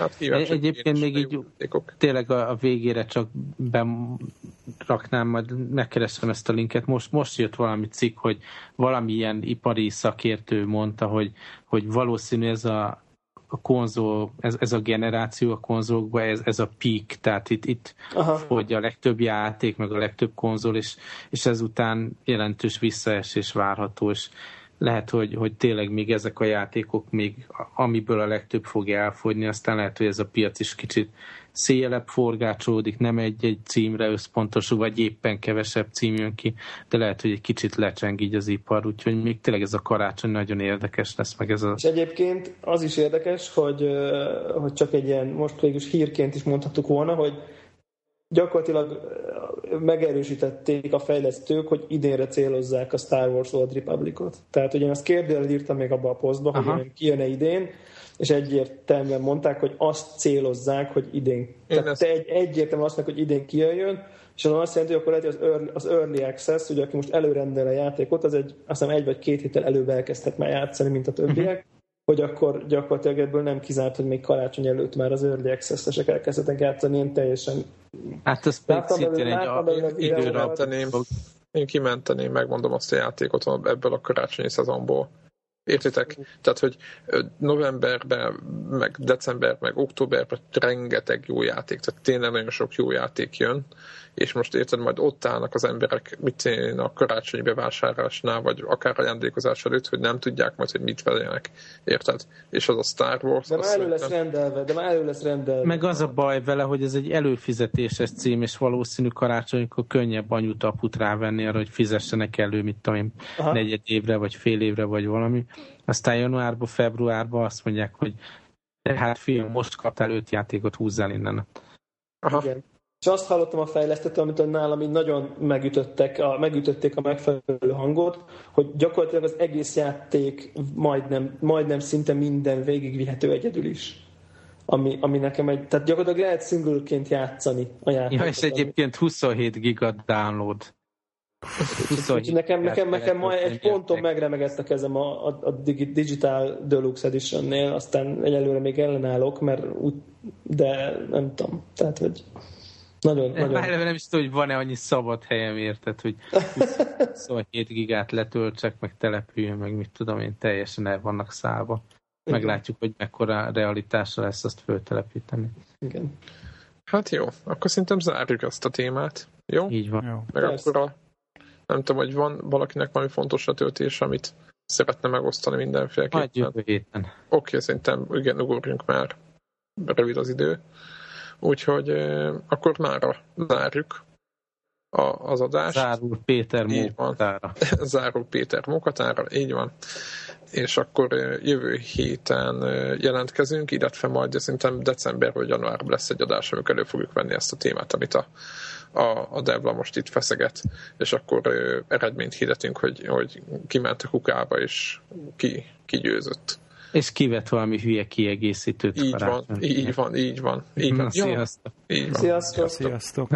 Hát kíváncsi, Egyébként még így játékok. tényleg a, a végére csak beraknám, majd megkeresem ezt a linket. Most, most jött valami cikk, hogy valamilyen ipari szakértő mondta, hogy, hogy valószínű ez a, a konzol, ez, ez a generáció a konzolokban, ez, ez a peak, tehát itt, itt hogy a legtöbb játék, meg a legtöbb konzol, és, és ezután jelentős visszaesés várható, és lehet, hogy, hogy tényleg még ezek a játékok még, amiből a legtöbb fogja elfogyni, aztán lehet, hogy ez a piac is kicsit szélebb forgácsolódik, nem egy-egy címre összpontosul, vagy éppen kevesebb cím jön ki, de lehet, hogy egy kicsit lecseng így az ipar, úgyhogy még tényleg ez a karácsony nagyon érdekes lesz, meg ez a... És egyébként az is érdekes, hogy, hogy csak egy ilyen, most végül hírként is mondhattuk volna, hogy gyakorlatilag megerősítették a fejlesztők, hogy idénre célozzák a Star Wars Old Republicot. Tehát, hogy én azt kérdőjel írtam még abba a posztba, Aha. hogy kijön-e idén, és egyértelműen mondták, hogy azt célozzák, hogy idén. Én Tehát ezt... egy, egyértelműen azt mondják, hogy idén kijöjjön, és az azt jelenti, hogy akkor lehet, hogy az early, az early access, ugye aki most előrendel a játékot, az egy, azt hiszem egy vagy két héttel előbb elkezdhet már játszani, mint a többiek, uh-huh. Hogy akkor gyakorlatilag ebből nem kizárt, hogy még karácsony előtt már az early access-esek elkezdhetek játszani, én teljesen... Hát ez pedig szintén egy időre én kimenteném, megmondom azt a játékot ebből a karácsonyi szezonból. Értitek? Tehát, hogy novemberben, meg december, meg októberben rengeteg jó játék, tehát tényleg nagyon sok jó játék jön, és most érted, majd ott állnak az emberek mit én a karácsonyi bevásárlásnál, vagy akár ajándékozás előtt, hogy nem tudják majd, hogy mit vegyenek. Érted? És az a Star Wars. De már elő lesz rendelve, de már elő lesz rendelve. Meg az a baj vele, hogy ez egy előfizetéses cím, és valószínű karácsonykor könnyebb anyut aput rávenni arra, hogy fizessenek elő, mit tudom én, negyed évre, vagy fél évre, vagy valami. Aztán januárban, februárban azt mondják, hogy hát film, most kaptál öt játékot, húzzál innen. Aha. Igen. És azt hallottam a fejlesztető, amit nálam így nagyon megütöttek, a, megütötték a megfelelő hangot, hogy gyakorlatilag az egész játék majdnem, majdnem szinte minden végigvihető egyedül is. Ami, ami nekem egy, tehát gyakorlatilag lehet szingülként játszani a játékot. Ja, és egyébként 27 giga download. 27 nekem, nekem, nekem ma egy ponton megremegett a kezem a, a, a Digital Deluxe Edition-nél, aztán egyelőre még ellenállok, mert úgy, de nem tudom, tehát hogy nagyon, nagyon. Már nem is tudom, hogy van-e annyi szabad helyem, érted, hogy 27 gigát letöltsek, meg települjön, meg mit tudom én, teljesen el vannak szállva. Meglátjuk, hogy mekkora realitásra lesz azt föltelepíteni. Igen. Hát jó, akkor szerintem zárjuk ezt a témát. Jó? Így van. Jó. Meg Persze. akkor a, nem tudom, hogy van valakinek valami fontos letöltés, amit szeretne megosztani mindenféleképpen. Majd jövő héten. Oké, okay, szerintem igen, ugorjunk már. Rövid az idő. Úgyhogy akkor már zárjuk a, az adást. Zárul Péter munkatára. Zárul Péter munkatára, így van. És akkor jövő héten jelentkezünk, illetve majd szerintem december vagy januárban lesz egy adás, amikor elő fogjuk venni ezt a témát, amit a, a, a Devla most itt feszeget, és akkor eredményt hirdetünk, hogy, hogy kiment a kukába, és ki, ki győzött. És kivett valami hülye kiegészítőt. Így van, így van, így van. Így van. Sziasztok. Így van. Sziasztok. Sziasztok.